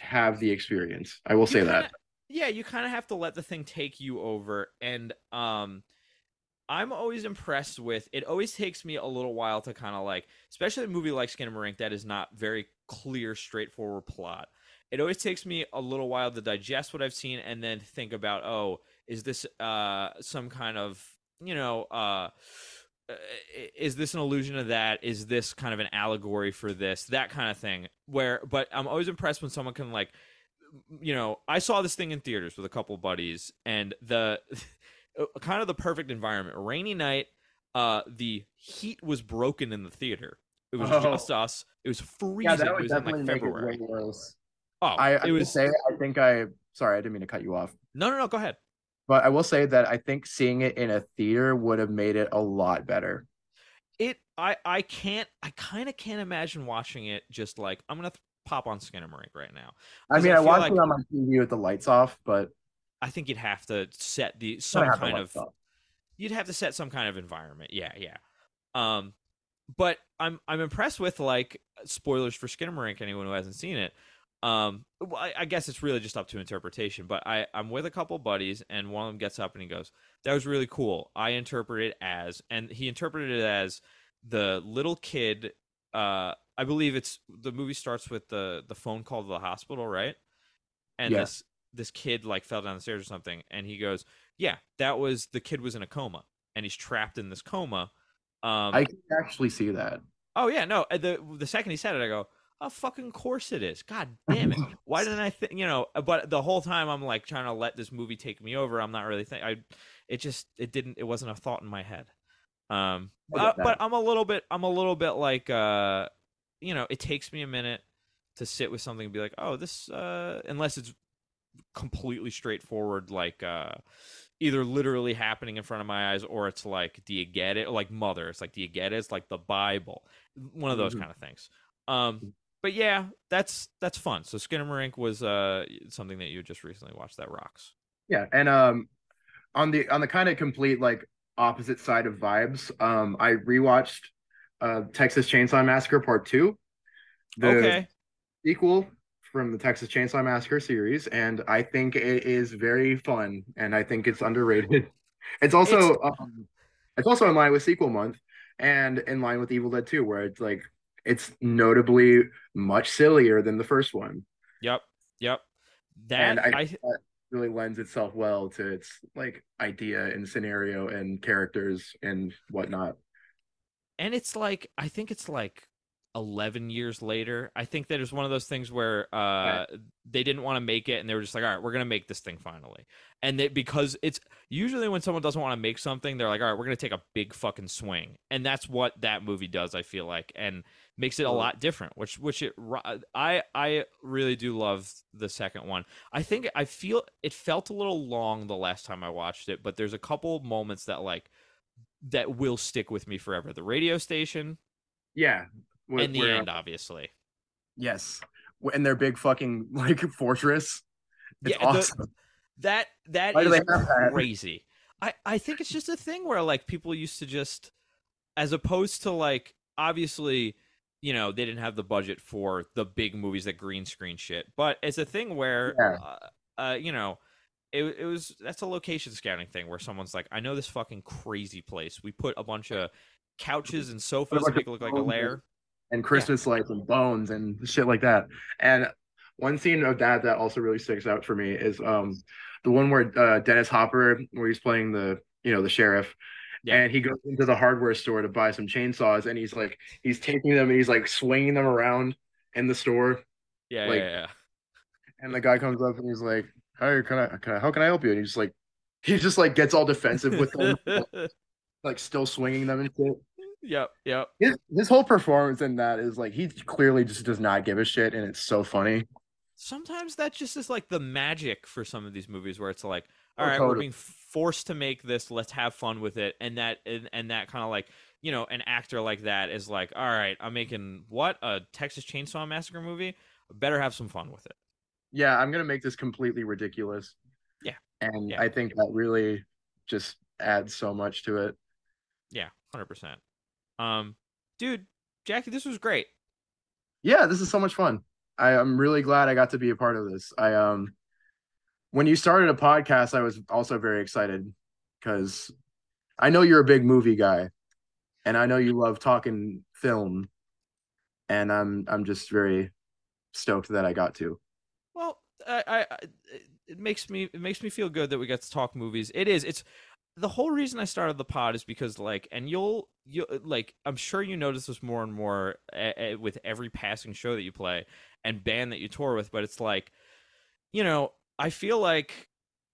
Speaker 1: have the experience. I will say
Speaker 2: kinda-
Speaker 1: that.
Speaker 2: yeah you kind of have to let the thing take you over and um i'm always impressed with it always takes me a little while to kind of like especially a movie like skinamarink that is not very clear straightforward plot it always takes me a little while to digest what i've seen and then think about oh is this uh some kind of you know uh uh, is this an illusion of that? Is this kind of an allegory for this? That kind of thing where but i'm always impressed when someone can like you know i saw this thing in theaters with a couple buddies and the kind of the perfect environment. Rainy night uh the heat was broken in the theater. It was
Speaker 1: Oh.
Speaker 2: just us. It was freezing.
Speaker 1: Yeah, that
Speaker 2: it
Speaker 1: would
Speaker 2: was in
Speaker 1: definitely
Speaker 2: like
Speaker 1: make it
Speaker 2: february.
Speaker 1: way worse.
Speaker 2: oh
Speaker 1: I, I
Speaker 2: it was
Speaker 1: say I think I sorry, I didn't mean to cut you off.
Speaker 2: no no no go ahead
Speaker 1: But I will say that I think seeing it in a theater would have made it a lot better.
Speaker 2: it i i can't i kind of can't imagine watching it just like i'm gonna th- pop on skinamarink right now
Speaker 1: I mean,
Speaker 2: I
Speaker 1: I, watched
Speaker 2: like-
Speaker 1: it on my TV with the lights off, but
Speaker 2: i think you'd have to set the some kind of
Speaker 1: off.
Speaker 2: you'd have to set some kind of environment. Yeah, yeah. Um, but I'm I'm impressed with like spoilers for Skinamarink. Anyone who hasn't seen it, um, well, I, I guess it's really just up to interpretation. But I I'm with a couple buddies, and one of them gets up and he goes, "That was really cool." I interpret it as, and he interpreted it as the little kid. Uh, I believe it's the movie starts with the the phone call to the hospital, right? And
Speaker 1: Yeah.
Speaker 2: this this kid like fell down the stairs or something, and he goes, "Yeah, that was the kid was in a coma, and he's trapped in this coma." Um,
Speaker 1: I can actually see that.
Speaker 2: oh yeah, no. uh, The the second he said it, I go, "Oh fucking course it is." God damn it! Why didn't I think? You know, but the whole time I'm like trying to let this movie take me over. I'm not really think. I, it just it didn't. It wasn't a thought in my head. Um,
Speaker 1: get
Speaker 2: uh, but I'm a little bit. I'm a little bit like, uh, you know, it takes me a minute to sit with something and be like, oh, this. Uh, unless it's completely straightforward, like uh, either literally happening in front of my eyes, or it's like, do you get it? Like Mother, it's like, do you get it? It's like the Bible, one of those
Speaker 1: Mhm.
Speaker 2: kind of things. Um, but yeah, that's that's fun. So Skinamarink was uh something that you just recently watched that rocks.
Speaker 1: Yeah, and um, on the on the kind of complete like opposite side of vibes, um, I rewatched uh Texas Chainsaw Massacre Part Two, the
Speaker 2: okay,
Speaker 1: sequel from the Texas Chainsaw Massacre series, and I think it is very fun, and I think it's underrated. It's also um, it's also in line with sequel month, and in line with Evil Dead Two, where it's like it's notably much sillier than the first one.
Speaker 2: yep, yep. That
Speaker 1: And I-
Speaker 2: I
Speaker 1: that really lends itself well to its like idea and scenario and characters and whatnot.
Speaker 2: and it's like I think it's like 11 years later. I think that it's one of those things where uh they didn't want to make it and they were just like, "All right, we're going to make this thing finally." And they, because it's usually when someone doesn't want to make something, they're like, "All right, we're going to take a big fucking swing." And that's what that movie does, I feel like, and makes it a lot different, which which it I I really do love the second one. I think I feel it felt a little long the last time I watched it, but there's a couple moments that like that will stick with me forever. The radio station
Speaker 1: Yeah.
Speaker 2: and the
Speaker 1: where- uh,
Speaker 2: end, obviously.
Speaker 1: Yes. And their big fucking like fortress. It's
Speaker 2: Yeah, the- That that
Speaker 1: Why
Speaker 2: is
Speaker 1: have that?
Speaker 2: crazy. I I think it's just a thing where like people used to just, as opposed to like obviously, you know, they didn't have the budget for the big movies that green screen shit, but it's a thing where
Speaker 1: Yeah.
Speaker 2: uh, uh, you know, it it was that's a location scouting thing where someone's like, I know this fucking crazy place. We put a bunch of couches and sofas to make it look like a lair.
Speaker 1: and Christmas lights and bones and shit like that. And one scene of that that also really sticks out for me is um the one where uh, Dennis Hopper, where he's playing the you know the sheriff,
Speaker 2: Yeah.
Speaker 1: and he goes into the hardware store to buy some chainsaws, and he's like he's taking them and he's like swinging them around in the store,
Speaker 2: Yeah,
Speaker 1: Like-
Speaker 2: yeah, yeah.
Speaker 1: and the guy comes up and he's like, "Hey, can I, can I how can I help you?" And he's just like, he just like gets all defensive with them, like still swinging them and shit.
Speaker 2: yep, yep.
Speaker 1: His his whole performance in that is like he clearly just does not give a shit, and it's so funny.
Speaker 2: Sometimes that just is like the magic for some of these movies where it's like,
Speaker 1: Oh,
Speaker 2: all right, we're being forced to make this. Let's have fun with it, and that and, and that kind of like you know an actor like that is like, all right, I'm making what a Texas Chainsaw Massacre movie. Better have some fun with it.
Speaker 1: yeah, I'm gonna make this completely ridiculous.
Speaker 2: Yeah.
Speaker 1: And
Speaker 2: Yeah.
Speaker 1: I think that really just adds so much to it.
Speaker 2: Yeah, hundred percent. Um, dude, Jackie, this was great.
Speaker 1: Yeah, this is so much fun. I, I'm really glad I got to be a part of this. I um when you started a podcast, I was also very excited because I know you're a big movie guy and I know you love talking film. And I'm I'm just very stoked that I got to.
Speaker 2: Well, I, I, it makes me it makes me feel good that we got to talk movies. It is. It's the whole reason I started the pod is because like, and you'll you like, I'm sure you notice this more and more a, with every passing show that you play and band that you tour with. But it's like, you know, I feel like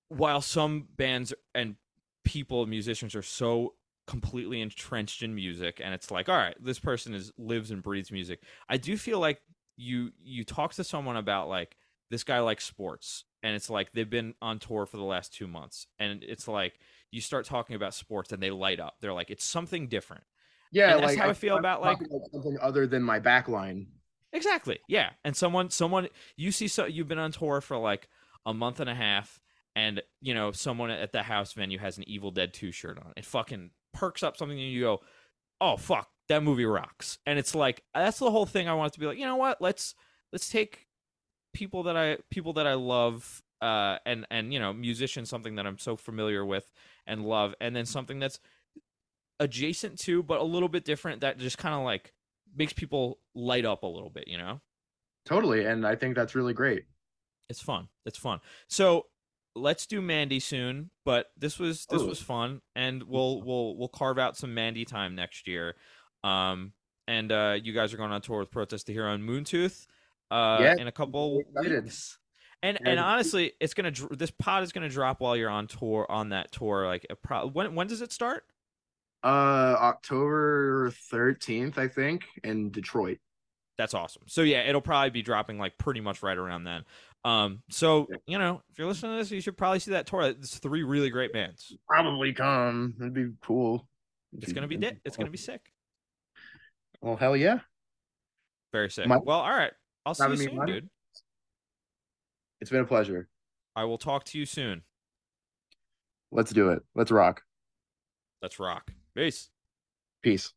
Speaker 2: while some bands and people, musicians are so completely entrenched in music and it's like all right this person is lives and breathes music i do feel like you you talk to someone about like this guy likes sports and it's like they've been on tour for the last two months and it's like you start talking about sports and they light up. They're like it's something different.
Speaker 1: Yeah,
Speaker 2: And that's how I feel
Speaker 1: I'm
Speaker 2: about, like-
Speaker 1: talking something other than my backline.
Speaker 2: exactly yeah. And someone someone you see so you've been on tour for like a month and a half and you know someone at the house venue has an evil dead 2 shirt on it fucking perks up something and you go oh fuck that movie rocks and it's like that's the whole thing i want to be like you know what let's let's take people that i people that i love uh and and you know musicians something that i'm so familiar with and love and then something that's adjacent to but a little bit different that just kind of like makes people light up a little bit you know
Speaker 1: Totally. And I think that's really great.
Speaker 2: It's fun it's fun so let's do mandy soon but this was this
Speaker 1: Oh.
Speaker 2: was fun and we'll we'll we'll carve out some mandy time next year um and uh you guys are going on tour with Protest the Hero and Moon Tooth uh
Speaker 1: Yeah,
Speaker 2: in a couple weeks and
Speaker 1: Yeah,
Speaker 2: and honestly it's gonna this pod is gonna drop while you're on tour on that tour like a pro- when when does it start
Speaker 1: Uh October 13th, I think, in Detroit.
Speaker 2: That's awesome. So yeah, it'll probably be dropping like pretty much right around then. Um, so you know, if you're listening to this, you should probably see that tour. It's three really great bands.
Speaker 1: Probably come. It'd be cool.
Speaker 2: It's gonna be di- it's gonna be sick.
Speaker 1: Well, hell yeah.
Speaker 2: Very sick.
Speaker 1: My-
Speaker 2: well, all right. I'll see you soon,
Speaker 1: on?
Speaker 2: dude.
Speaker 1: It's been a pleasure.
Speaker 2: I will talk to you soon.
Speaker 1: Let's do it. Let's rock.
Speaker 2: Let's rock. Peace.
Speaker 1: Peace.